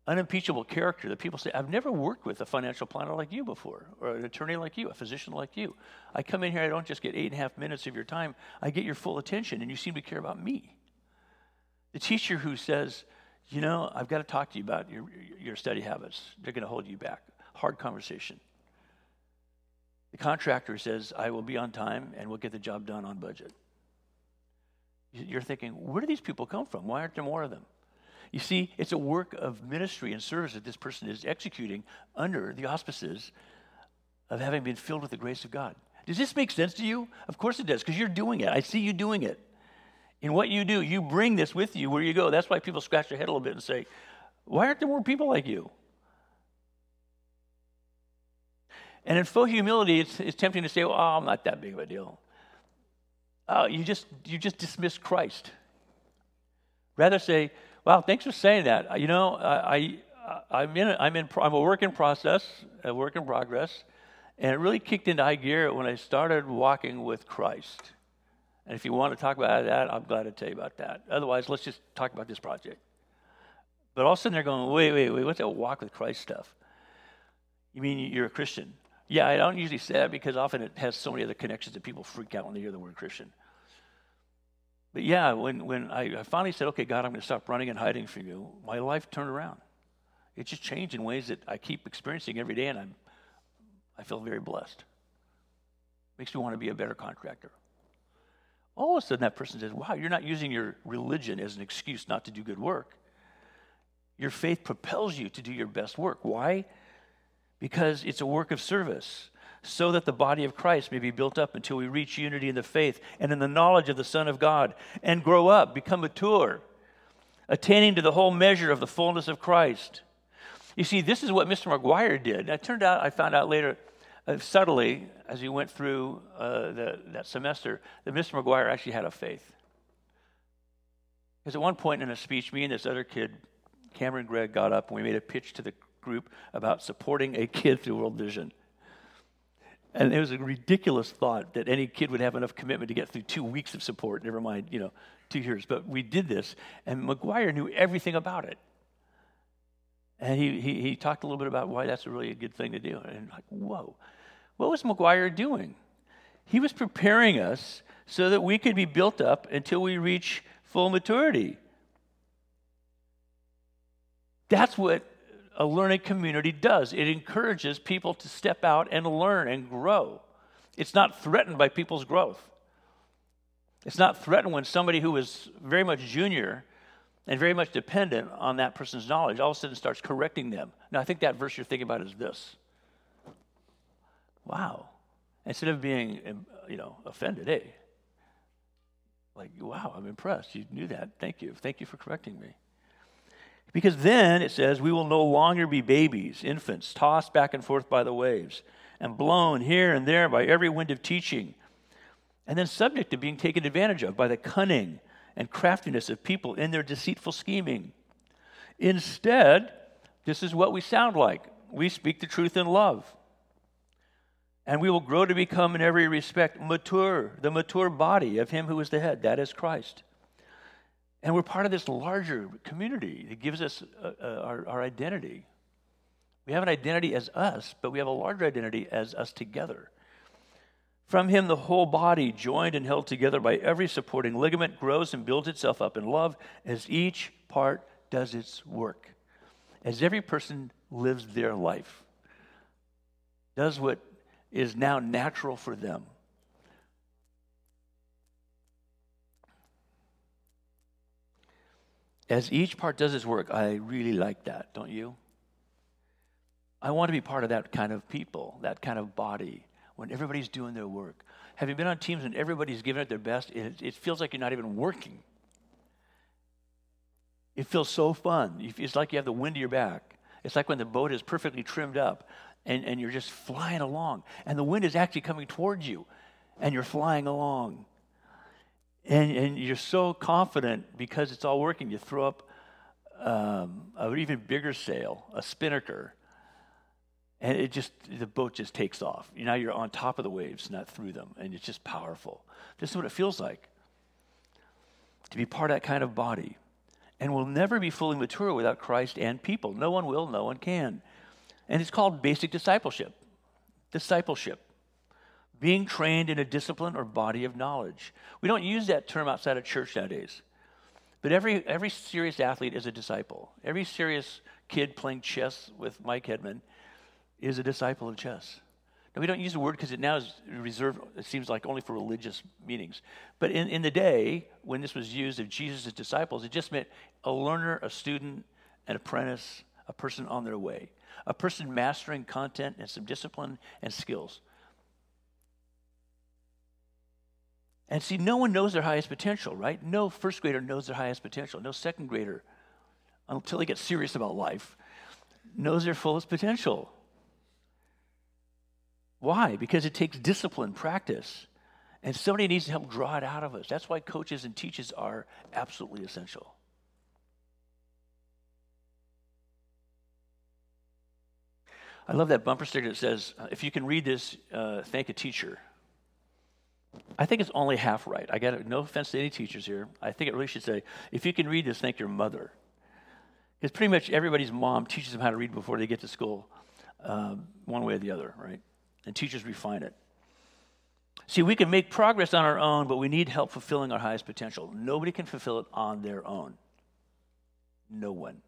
unimpeachable character that people say, I've never worked with a financial planner like you before, or an attorney like you, a physician like you. I come in here, I don't just get eight and a half minutes of your time, I get your full attention, and you seem to care about me. The teacher who says, You know, I've got to talk to you about your, your study habits, they're going to hold you back. Hard conversation. The contractor says, I will be on time and we'll get the job done on budget. You're thinking, where do these people come from? Why aren't there more of them? You see, it's a work of ministry and service that this person is executing under the auspices of having been filled with the grace of God. Does this make sense to you? Of course it does, because you're doing it. I see you doing it. In what you do, you bring this with you where you go. That's why people scratch their head a little bit and say, Why aren't there more people like you? And in full humility, it's, it's tempting to say, well, oh, I'm not that big of a deal. Oh, you just, you just dismiss Christ. Rather say, wow, thanks for saying that. You know, I, I, am in, a, I'm, in, I'm a work in process, a work in progress. And it really kicked into high gear when I started walking with Christ. And if you want to talk about that, I'm glad to tell you about that. Otherwise, let's just talk about this project. But all of a sudden they're going, wait, wait, wait, what's that walk with Christ stuff? You mean you're a Christian? Yeah, I don't usually say that because often it has so many other connections that people freak out when they hear the word Christian. But yeah, when, when I, I finally said, okay, God, I'm going to stop running and hiding from you, my life turned around. It just changed in ways that I keep experiencing every day, and I'm, I feel very blessed. Makes me want to be a better contractor. All of a sudden, that person says, wow, you're not using your religion as an excuse not to do good work. Your faith propels you to do your best work. Why? because it's a work of service, so that the body of Christ may be built up until we reach unity in the faith and in the knowledge of the Son of God and grow up, become mature, attaining to the whole measure of the fullness of Christ. You see, this is what Mr. McGuire did. It turned out, I found out later, uh, subtly, as he went through uh, the, that semester, that Mr. McGuire actually had a faith. Because at one point in a speech, me and this other kid, Cameron Gregg, got up and we made a pitch to the group about supporting a kid through World Vision. And it was a ridiculous thought that any kid would have enough commitment to get through two weeks of support, never mind, you know, two years. But we did this, and McGuire knew everything about it. And he, he, he talked a little bit about why that's a really a good thing to do. And like, whoa, what was McGuire doing? He was preparing us so that we could be built up until we reach full maturity. That's what a learning community does. It encourages people to step out and learn and grow. It's not threatened by people's growth. It's not threatened when somebody who is very much junior and very much dependent on that person's knowledge all of a sudden starts correcting them. Now, I think that verse you're thinking about is this. Wow. Instead of being, you know, offended, hey, like, wow, I'm impressed. You knew that. Thank you. Thank you for correcting me. Because then it says, we will no longer be babies, infants, tossed back and forth by the waves, and blown here and there by every wind of teaching, and then subject to being taken advantage of by the cunning and craftiness of people in their deceitful scheming. Instead, this is what we sound like we speak the truth in love. And we will grow to become, in every respect, mature, the mature body of Him who is the head, that is Christ. And we're part of this larger community that gives us uh, uh, our, our identity. We have an identity as us, but we have a larger identity as us together. From him, the whole body, joined and held together by every supporting ligament, grows and builds itself up in love as each part does its work. As every person lives their life, does what is now natural for them. As each part does its work, I really like that, don't you? I want to be part of that kind of people, that kind of body, when everybody's doing their work. Have you been on teams when everybody's giving it their best? It, it feels like you're not even working. It feels so fun. It's like you have the wind to your back. It's like when the boat is perfectly trimmed up and, and you're just flying along, and the wind is actually coming towards you, and you're flying along. And, and you're so confident because it's all working. You throw up um, an even bigger sail, a spinnaker, and it just the boat just takes off. You Now you're on top of the waves, not through them, and it's just powerful. This is what it feels like to be part of that kind of body. And we'll never be fully mature without Christ and people. No one will, no one can. And it's called basic discipleship. Discipleship. Being trained in a discipline or body of knowledge. We don't use that term outside of church nowadays. But every, every serious athlete is a disciple. Every serious kid playing chess with Mike Hedman is a disciple of chess. Now, we don't use the word because it now is reserved, it seems like only for religious meanings. But in, in the day, when this was used of Jesus' disciples, it just meant a learner, a student, an apprentice, a person on their way a person mastering content and some discipline and skills. And see, no one knows their highest potential, right? No first grader knows their highest potential. No second grader, until they get serious about life, knows their fullest potential. Why? Because it takes discipline, practice, and somebody needs to help draw it out of us. That's why coaches and teachers are absolutely essential. I love that bumper sticker that says, uh, if you can read this, uh, thank a teacher. I think it's only half right. I got no offense to any teachers here. I think it really should say, if you can read this, thank your mother. Because pretty much everybody's mom teaches them how to read before they get to school, um, one way or the other, right? And teachers refine it. See, we can make progress on our own, but we need help fulfilling our highest potential. Nobody can fulfill it on their own. No one.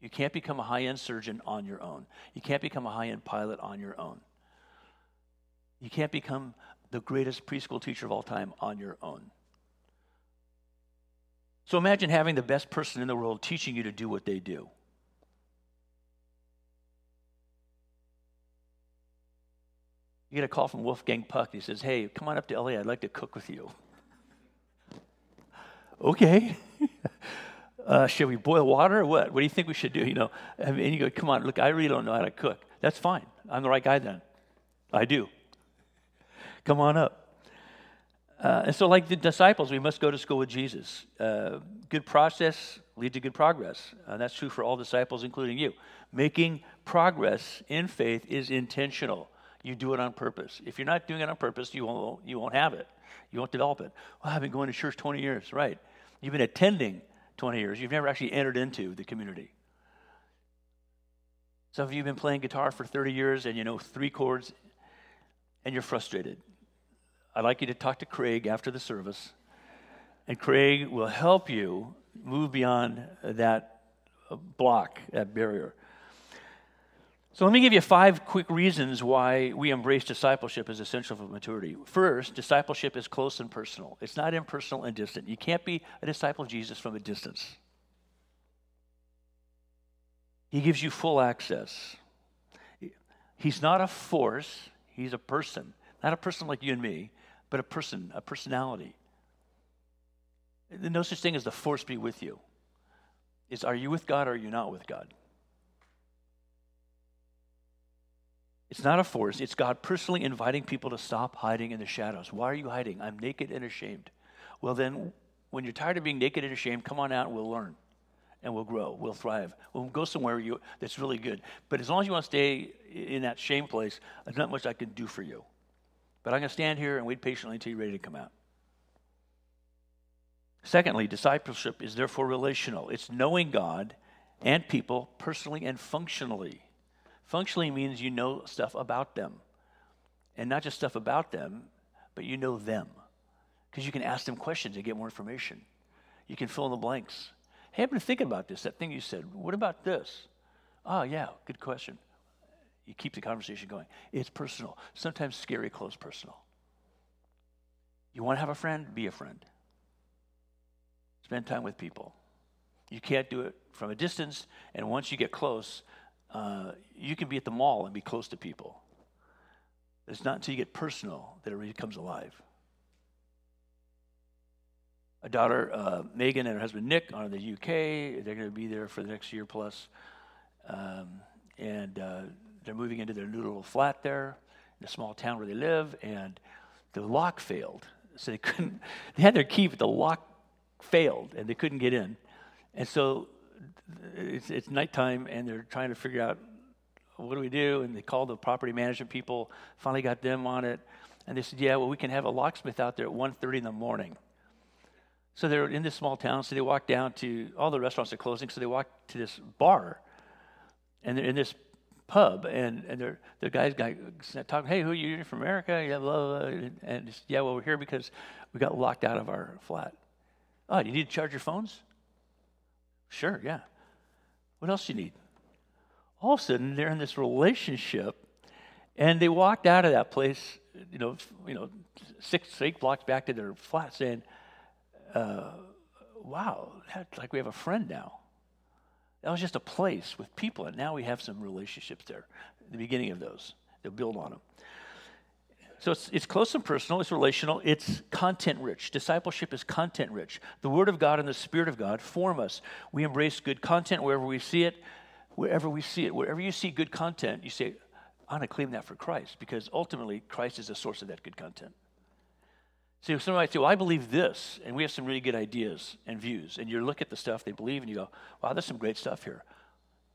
You can't become a high end surgeon on your own. You can't become a high end pilot on your own. You can't become the greatest preschool teacher of all time on your own. So imagine having the best person in the world teaching you to do what they do. You get a call from Wolfgang Puck. He says, Hey, come on up to LA. I'd like to cook with you. okay. uh, should we boil water or what? What do you think we should do? You know, and you go, come on, look, I really don't know how to cook. That's fine. I'm the right guy then. I do. Come on up. Uh, and so, like the disciples, we must go to school with Jesus. Uh, good process leads to good progress. And that's true for all disciples, including you. Making progress in faith is intentional. You do it on purpose. If you're not doing it on purpose, you won't, you won't have it. You won't develop it. Well, I've been going to church 20 years, right? You've been attending 20 years. You've never actually entered into the community. Some of you have been playing guitar for 30 years and you know three chords and you're frustrated. I'd like you to talk to Craig after the service, and Craig will help you move beyond that block, that barrier. So, let me give you five quick reasons why we embrace discipleship as essential for maturity. First, discipleship is close and personal, it's not impersonal and distant. You can't be a disciple of Jesus from a distance. He gives you full access. He's not a force, he's a person. Not a person like you and me, but a person, a personality. No such thing as the force be with you. It's are you with God or are you not with God? It's not a force, it's God personally inviting people to stop hiding in the shadows. Why are you hiding? I'm naked and ashamed. Well, then, when you're tired of being naked and ashamed, come on out and we'll learn and we'll grow, we'll thrive. We'll go somewhere you, that's really good. But as long as you want to stay in that shame place, there's not much I can do for you. But I'm going to stand here and wait patiently until you're ready to come out. Secondly, discipleship is therefore relational. It's knowing God and people personally and functionally. Functionally means you know stuff about them. And not just stuff about them, but you know them. Because you can ask them questions and get more information. You can fill in the blanks. Hey, I've been thinking about this, that thing you said. What about this? Oh, yeah, good question. You keep the conversation going. It's personal, sometimes scary, close personal. You want to have a friend? Be a friend. Spend time with people. You can't do it from a distance, and once you get close, uh, you can be at the mall and be close to people. It's not until you get personal that it really comes alive. A daughter, uh, Megan, and her husband Nick are in the UK. They're going to be there for the next year plus. Um, and uh, they're moving into their new little flat there in a small town where they live, and the lock failed. So they couldn't, they had their key, but the lock failed, and they couldn't get in. And so it's, it's nighttime, and they're trying to figure out what do we do? And they called the property management people, finally got them on it. And they said, yeah, well, we can have a locksmith out there at 1.30 in the morning. So they're in this small town, so they walk down to, all the restaurants are closing, so they walk to this bar. And they're in this pub, and, and they're, the guy's guy talking, hey, who are you? You're from America? Yeah, blah, blah, blah. And just, yeah, well, we're here because we got locked out of our flat. Oh, you need to charge your phones? Sure, yeah. What else do you need? All of a sudden, they're in this relationship, and they walked out of that place, you know, you know, six, eight blocks back to their flat, saying, uh, "Wow, that's like we have a friend now." That was just a place with people, and now we have some relationships there. The beginning of those, they'll build on them. So it's, it's close and personal, it's relational, it's content rich. Discipleship is content rich. The Word of God and the Spirit of God form us. We embrace good content wherever we see it, wherever we see it. Wherever you see good content, you say, I want to claim that for Christ because ultimately Christ is the source of that good content. See, somebody might say, Well, I believe this, and we have some really good ideas and views. And you look at the stuff they believe and you go, Wow, there's some great stuff here.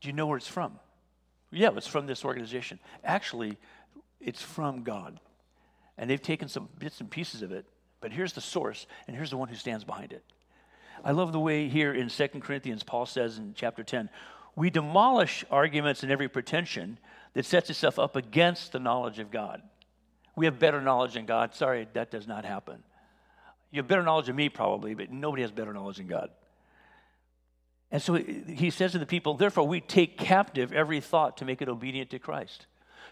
Do you know where it's from? Yeah, it's from this organization. Actually, it's from God. And they've taken some bits and pieces of it, but here's the source, and here's the one who stands behind it. I love the way here in 2 Corinthians, Paul says in chapter 10, we demolish arguments and every pretension that sets itself up against the knowledge of God. We have better knowledge than God. Sorry, that does not happen. You have better knowledge of me, probably, but nobody has better knowledge than God. And so he says to the people, therefore, we take captive every thought to make it obedient to Christ.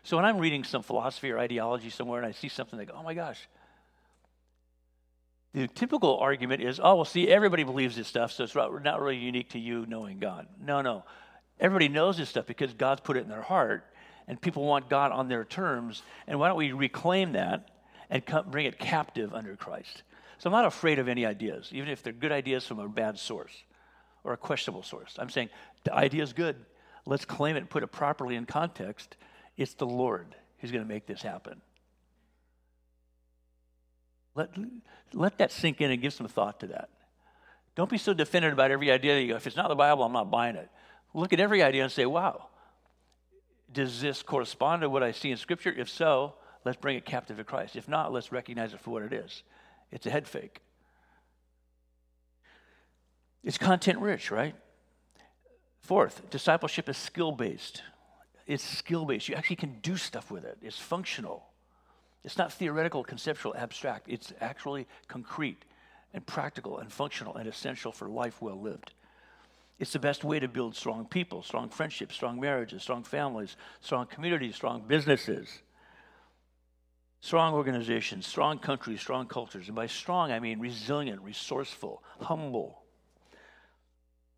So when I'm reading some philosophy or ideology somewhere and I see something like, oh my gosh, the typical argument is, oh, well, see, everybody believes this stuff, so it's not really unique to you knowing God. No, no. Everybody knows this stuff because God's put it in their heart and people want God on their terms. And why don't we reclaim that and come, bring it captive under Christ? So I'm not afraid of any ideas, even if they're good ideas from a bad source or a questionable source. I'm saying the idea is good. Let's claim it and put it properly in context. It's the Lord who's going to make this happen. Let, let that sink in and give some thought to that. Don't be so definitive about every idea that you go, if it's not the Bible, I'm not buying it. Look at every idea and say, wow, does this correspond to what I see in Scripture? If so, let's bring it captive to Christ. If not, let's recognize it for what it is. It's a head fake. It's content rich, right? Fourth, discipleship is skill based. It's skill based. You actually can do stuff with it, it's functional. It's not theoretical, conceptual, abstract. It's actually concrete and practical and functional and essential for life well lived. It's the best way to build strong people, strong friendships, strong marriages, strong families, strong communities, strong businesses, strong organizations, strong countries, strong cultures. And by strong, I mean resilient, resourceful, humble.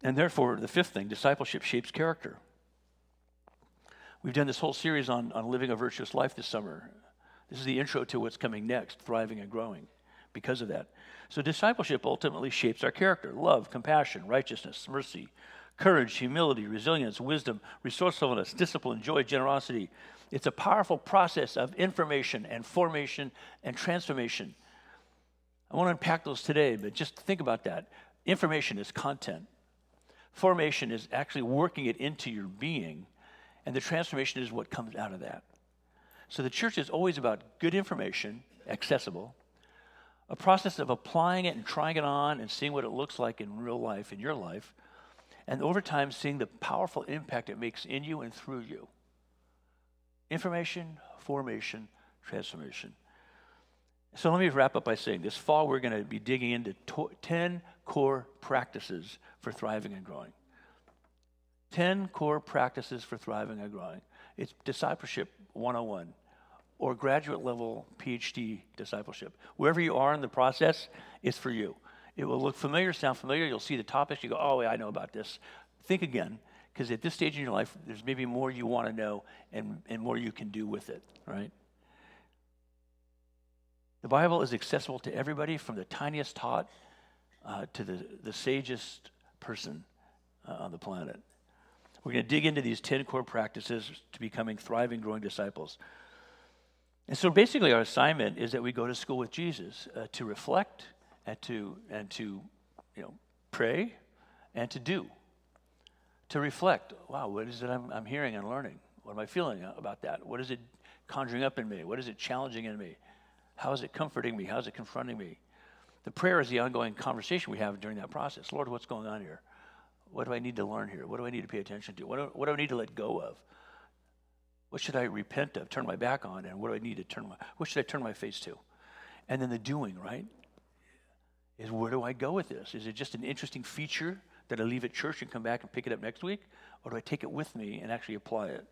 And therefore, the fifth thing discipleship shapes character. We've done this whole series on, on living a virtuous life this summer. This is the intro to what's coming next, thriving and growing because of that. So, discipleship ultimately shapes our character love, compassion, righteousness, mercy, courage, humility, resilience, wisdom, resourcefulness, discipline, joy, generosity. It's a powerful process of information and formation and transformation. I want to unpack those today, but just think about that. Information is content, formation is actually working it into your being, and the transformation is what comes out of that. So the church is always about good information, accessible, a process of applying it and trying it on and seeing what it looks like in real life, in your life, and over time seeing the powerful impact it makes in you and through you. Information, formation, transformation. So let me wrap up by saying this fall we're going to be digging into to- 10 core practices for thriving and growing. 10 core practices for thriving and growing. It's discipleship 101 or graduate level PhD discipleship. Wherever you are in the process, it's for you. It will look familiar, sound familiar. You'll see the topics. You go, oh, I know about this. Think again, because at this stage in your life, there's maybe more you want to know and, and more you can do with it, right? The Bible is accessible to everybody from the tiniest tot uh, to the, the sagest person uh, on the planet. We're going to dig into these 10 core practices to becoming thriving, growing disciples. And so basically, our assignment is that we go to school with Jesus uh, to reflect and to, and to you know, pray and to do. To reflect, wow, what is it I'm, I'm hearing and learning? What am I feeling about that? What is it conjuring up in me? What is it challenging in me? How is it comforting me? How is it confronting me? The prayer is the ongoing conversation we have during that process. Lord, what's going on here? What do I need to learn here? What do I need to pay attention to? What do, what do I need to let go of? What should I repent of, turn my back on, and what do I need to turn my, what should I turn my face to? And then the doing, right? Is where do I go with this? Is it just an interesting feature that I leave at church and come back and pick it up next week? Or do I take it with me and actually apply it?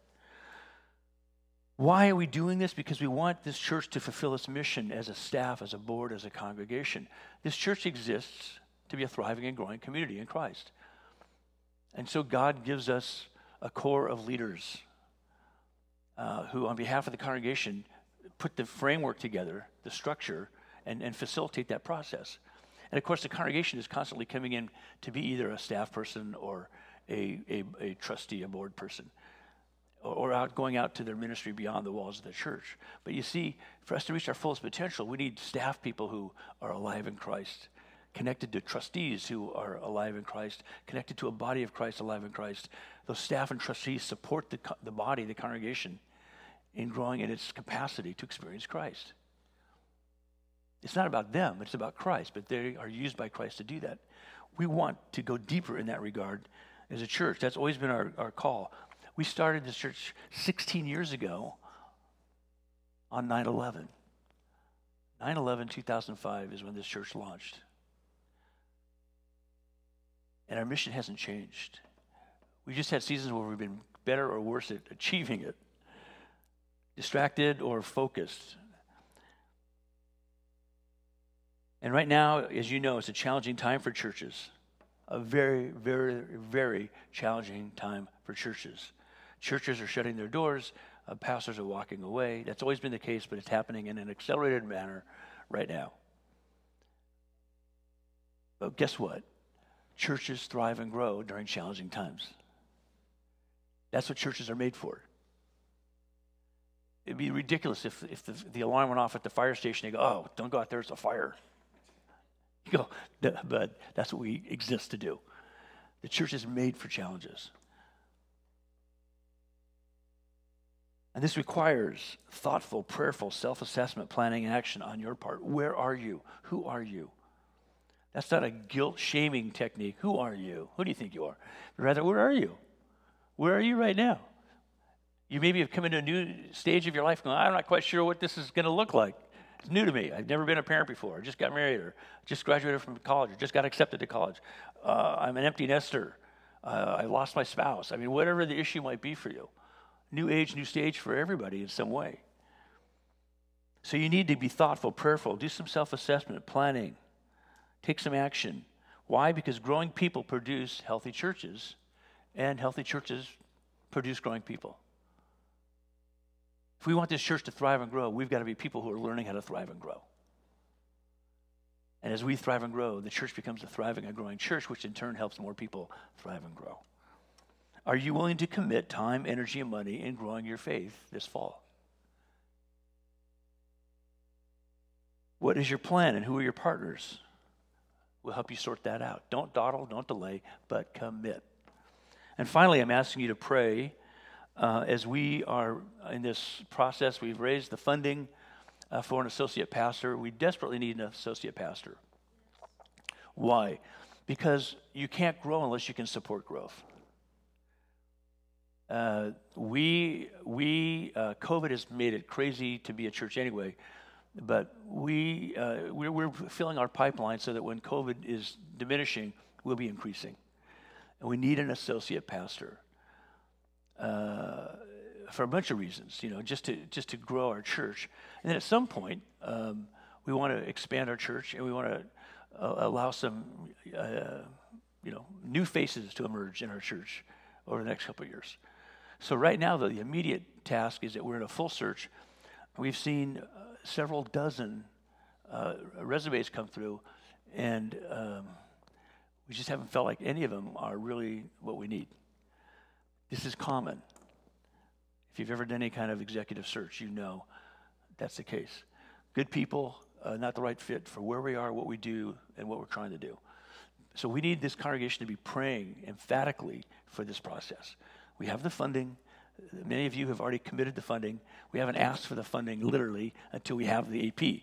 Why are we doing this? Because we want this church to fulfill its mission as a staff, as a board, as a congregation. This church exists to be a thriving and growing community in Christ. And so God gives us a core of leaders uh, who, on behalf of the congregation, put the framework together, the structure, and, and facilitate that process. And of course, the congregation is constantly coming in to be either a staff person or a, a, a trustee, a board person, or, or, out going out to their ministry beyond the walls of the church. But you see, for us to reach our fullest potential, we need staff people who are alive in Christ, connected to trustees who are alive in Christ, connected to a body of Christ alive in Christ. Those staff and trustees support the, the body, the congregation, in growing in its capacity to experience Christ. It's not about them, it's about Christ, but they are used by Christ to do that. We want to go deeper in that regard as a church. That's always been our, our call. We started this church 16 years ago on 9 11. 9 11, 2005 is when this church launched. And our mission hasn't changed. We just had seasons where we've been better or worse at achieving it distracted or focused. And right now, as you know, it's a challenging time for churches. A very, very, very challenging time for churches. Churches are shutting their doors, uh, pastors are walking away. That's always been the case, but it's happening in an accelerated manner right now. But guess what? Churches thrive and grow during challenging times. That's what churches are made for. It'd be ridiculous if, if the, the alarm went off at the fire station. They go, oh, don't go out there, it's a fire. You go, but that's what we exist to do. The church is made for challenges. And this requires thoughtful, prayerful self assessment, planning, and action on your part. Where are you? Who are you? That's not a guilt shaming technique. Who are you? Who do you think you are? Rather, where are you? Where are you right now? You maybe have come into a new stage of your life going, I'm not quite sure what this is going to look like. It's new to me. I've never been a parent before. I just got married or just graduated from college or just got accepted to college. Uh, I'm an empty nester. Uh, I lost my spouse. I mean, whatever the issue might be for you. New age, new stage for everybody in some way. So you need to be thoughtful, prayerful, do some self assessment, planning, take some action. Why? Because growing people produce healthy churches, and healthy churches produce growing people. If we want this church to thrive and grow, we've got to be people who are learning how to thrive and grow. And as we thrive and grow, the church becomes a thriving and growing church, which in turn helps more people thrive and grow. Are you willing to commit time, energy, and money in growing your faith this fall? What is your plan and who are your partners? We'll help you sort that out. Don't dawdle, don't delay, but commit. And finally, I'm asking you to pray uh, as we are in this process. We've raised the funding uh, for an associate pastor. We desperately need an associate pastor. Why? Because you can't grow unless you can support growth. Uh, we, we uh, COVID has made it crazy to be a church anyway, but we, uh, we're, we're filling our pipeline so that when COVID is diminishing, we'll be increasing. And we need an associate pastor uh, for a bunch of reasons, you know, just to, just to grow our church. And then at some point, um, we want to expand our church and we want to uh, allow some, uh, you know, new faces to emerge in our church over the next couple of years. So right now, the, the immediate task is that we're in a full search. We've seen uh, several dozen uh, resumes come through, and um, we just haven't felt like any of them are really what we need. This is common. If you've ever done any kind of executive search, you know that's the case. Good people, uh, not the right fit for where we are, what we do, and what we're trying to do. So we need this congregation to be praying emphatically for this process. We have the funding. Many of you have already committed the funding. We haven't asked for the funding literally until we have the AP.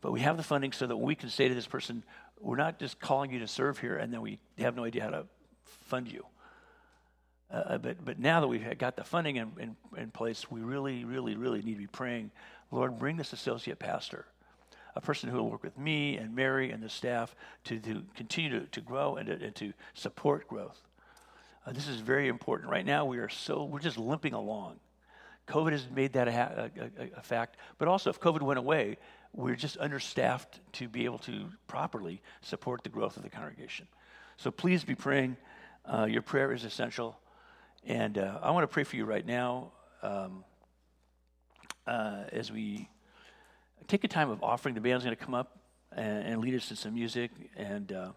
But we have the funding so that we can say to this person, we're not just calling you to serve here and then we have no idea how to fund you. Uh, but, but now that we've got the funding in, in, in place, we really, really, really need to be praying, Lord, bring this associate pastor, a person who will work with me and Mary and the staff to, to continue to, to grow and to, and to support growth. Uh, this is very important. Right now, we are so, we're just limping along. COVID has made that a, a, a, fact. But also, if COVID went away, we're just understaffed to be able to properly support the growth of the congregation. So please be praying. Uh, your prayer is essential. And uh, I want to pray for you right now um, uh, as we take a time of offering. The band's going to come up and, and, lead us in some music. And uh,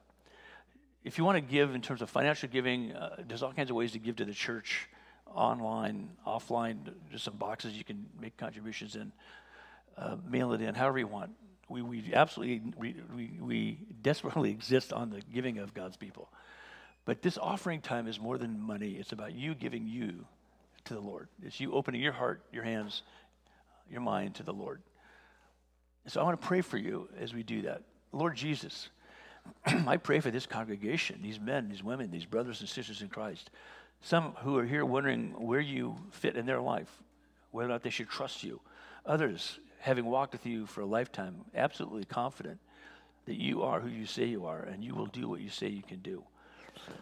if you want to give in terms of financial giving, uh, there's all kinds of ways to give to the church online, offline. There's some boxes you can make contributions in, uh, mail it in, however you want. We, we absolutely, we, we desperately exist on the giving of God's people. But this offering time is more than money. It's about you giving you to the Lord. It's you opening your heart, your hands, your mind to the Lord. So I want to pray for you as we do that. Lord Jesus, I pray for this congregation, these men, these women, these brothers and sisters in Christ. Some who are here wondering where you fit in their life, whether or not they should trust you. Others, having walked with you for a lifetime, absolutely confident that you are who you say you are and you will do what you say you can do.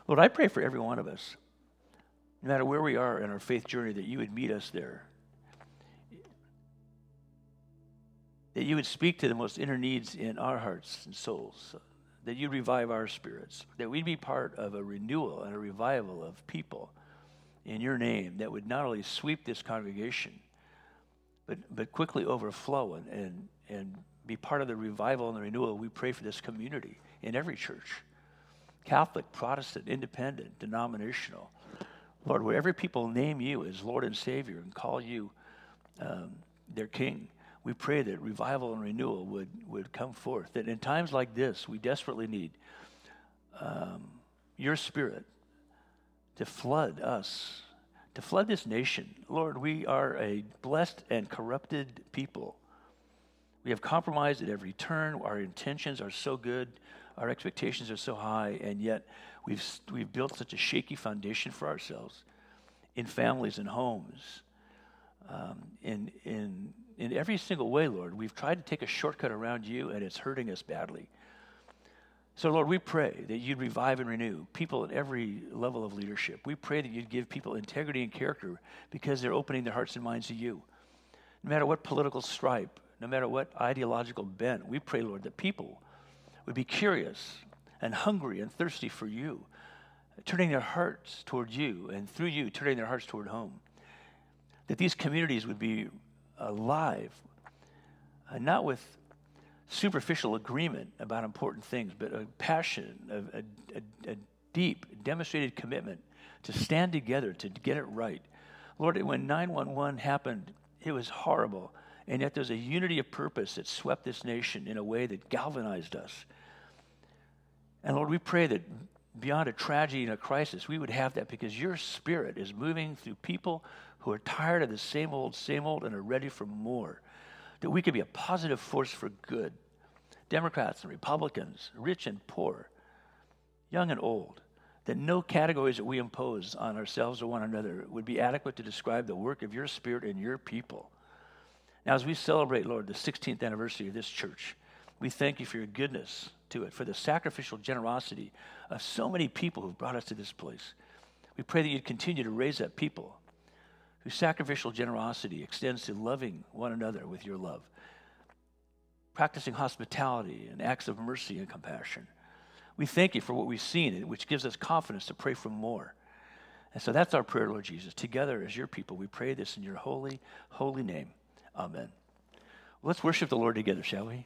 Lord, I pray for every one of us, no matter where we are in our faith journey, that you would meet us there. That you would speak to the most inner needs in our hearts and souls that you revive our spirits, that we'd be part of a renewal and a revival of people in your name that would not only sweep this congregation, but, but quickly overflow and, and, and be part of the revival and the renewal. We pray for this community in every church Catholic, Protestant, independent, denominational. Lord, wherever people name you as Lord and Savior and call you um, their King, we pray that revival and renewal would, would come forth. That in times like this, we desperately need um, your spirit to flood us, to flood this nation. Lord, we are a blessed and corrupted people. We have compromised at every turn. Our intentions are so good, our expectations are so high, and yet we've, we've built such a shaky foundation for ourselves. in families and homes, um, in, in, in every single way, Lord. We've tried to take a shortcut around you, and it's hurting us badly. So, Lord, we pray that you'd revive and renew people at every level of leadership. We pray that you'd give people integrity and character because they're opening their hearts and minds to you. No matter what political stripe, no matter what ideological bent, we pray, Lord, that people would be curious and hungry and thirsty for you, turning their hearts toward you, and through you, turning their hearts toward home. That these communities would be alive, uh, not with superficial agreement about important things, but a passion, a, a, a, a deep, demonstrated commitment to stand together to get it right. Lord, when 911 happened, it was horrible. And yet there's a unity of purpose that swept this nation in a way that galvanized us. And Lord, we pray that beyond a tragedy and a crisis, we would have that because your spirit is moving through people who are tired of the same old, same old, and are ready for more that we could be a positive force for good. Democrats and Republicans, rich and poor, young and old, that no categories that we impose on ourselves or one another would be adequate to describe the work of your Spirit and your people. Now, as we celebrate, Lord, the 16th anniversary of this church, we thank you for your goodness to it, for the sacrificial generosity of so many people who've brought us to this place. We pray that you'd continue to raise up people whose sacrificial generosity extends to loving one another with your love, practicing hospitality and acts of mercy and compassion. We thank you for what we've seen, which gives us confidence to pray for more. And so that's our prayer, Lord Jesus. Together as your people, we pray this in your holy, holy name. Amen. let's worship the Lord together, shall we?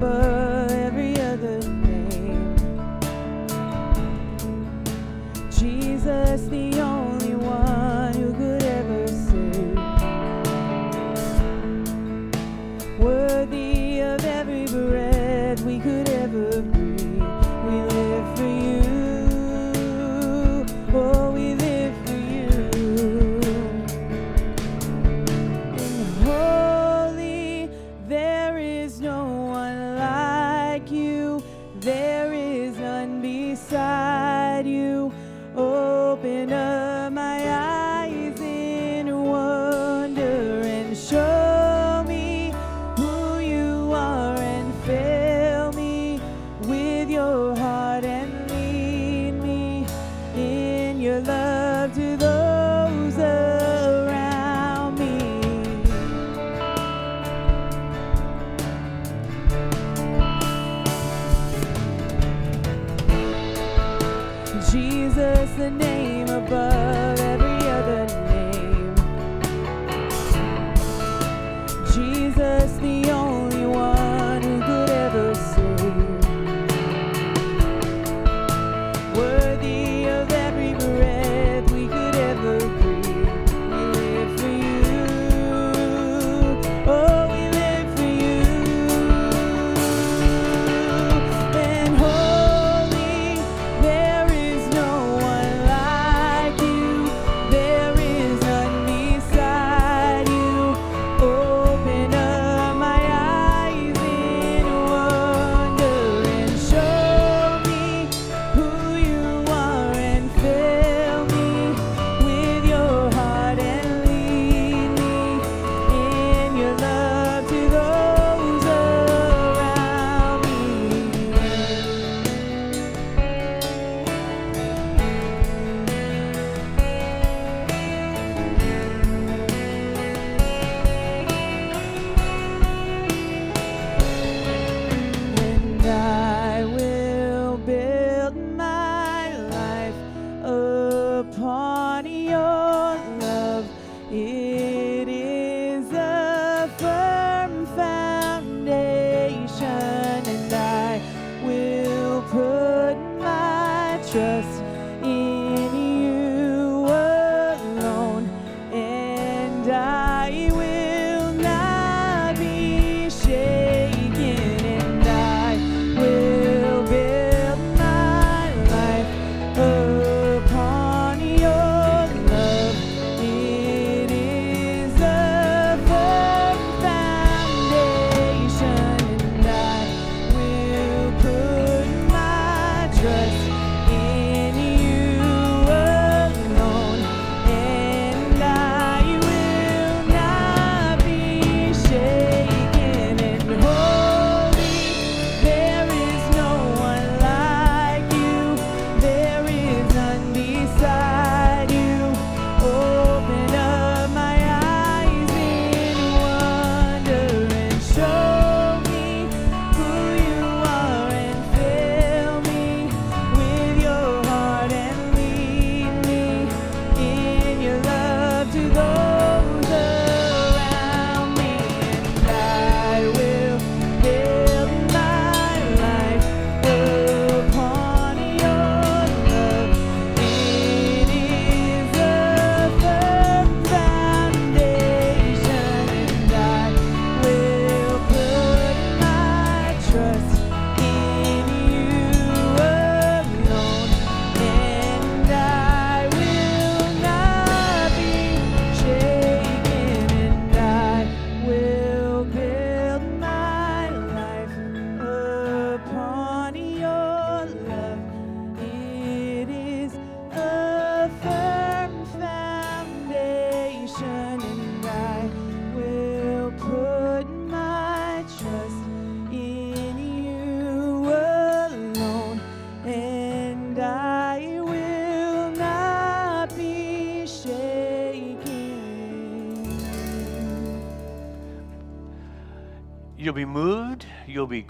Name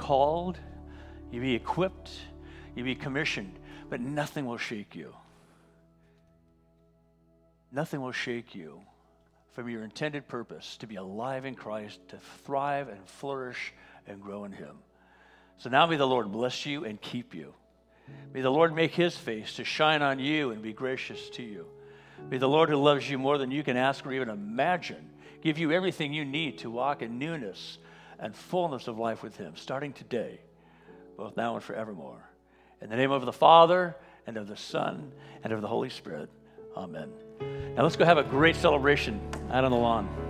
called, you'll be equipped, you'll be commissioned, but nothing will shake you. Nothing will shake you from your intended purpose to be alive in Christ, to thrive and flourish and grow in Him. So now may the Lord bless you and keep you. May the Lord make His face to shine on you and be gracious to you. May the Lord, who loves you more than you can ask or even imagine, give you everything you need to walk in newness and fullness of life with Him, starting today, both now and forevermore. In the name of the Father, and of the Son, and of the Holy Spirit. Amen. Now let's go have a great celebration out on the lawn.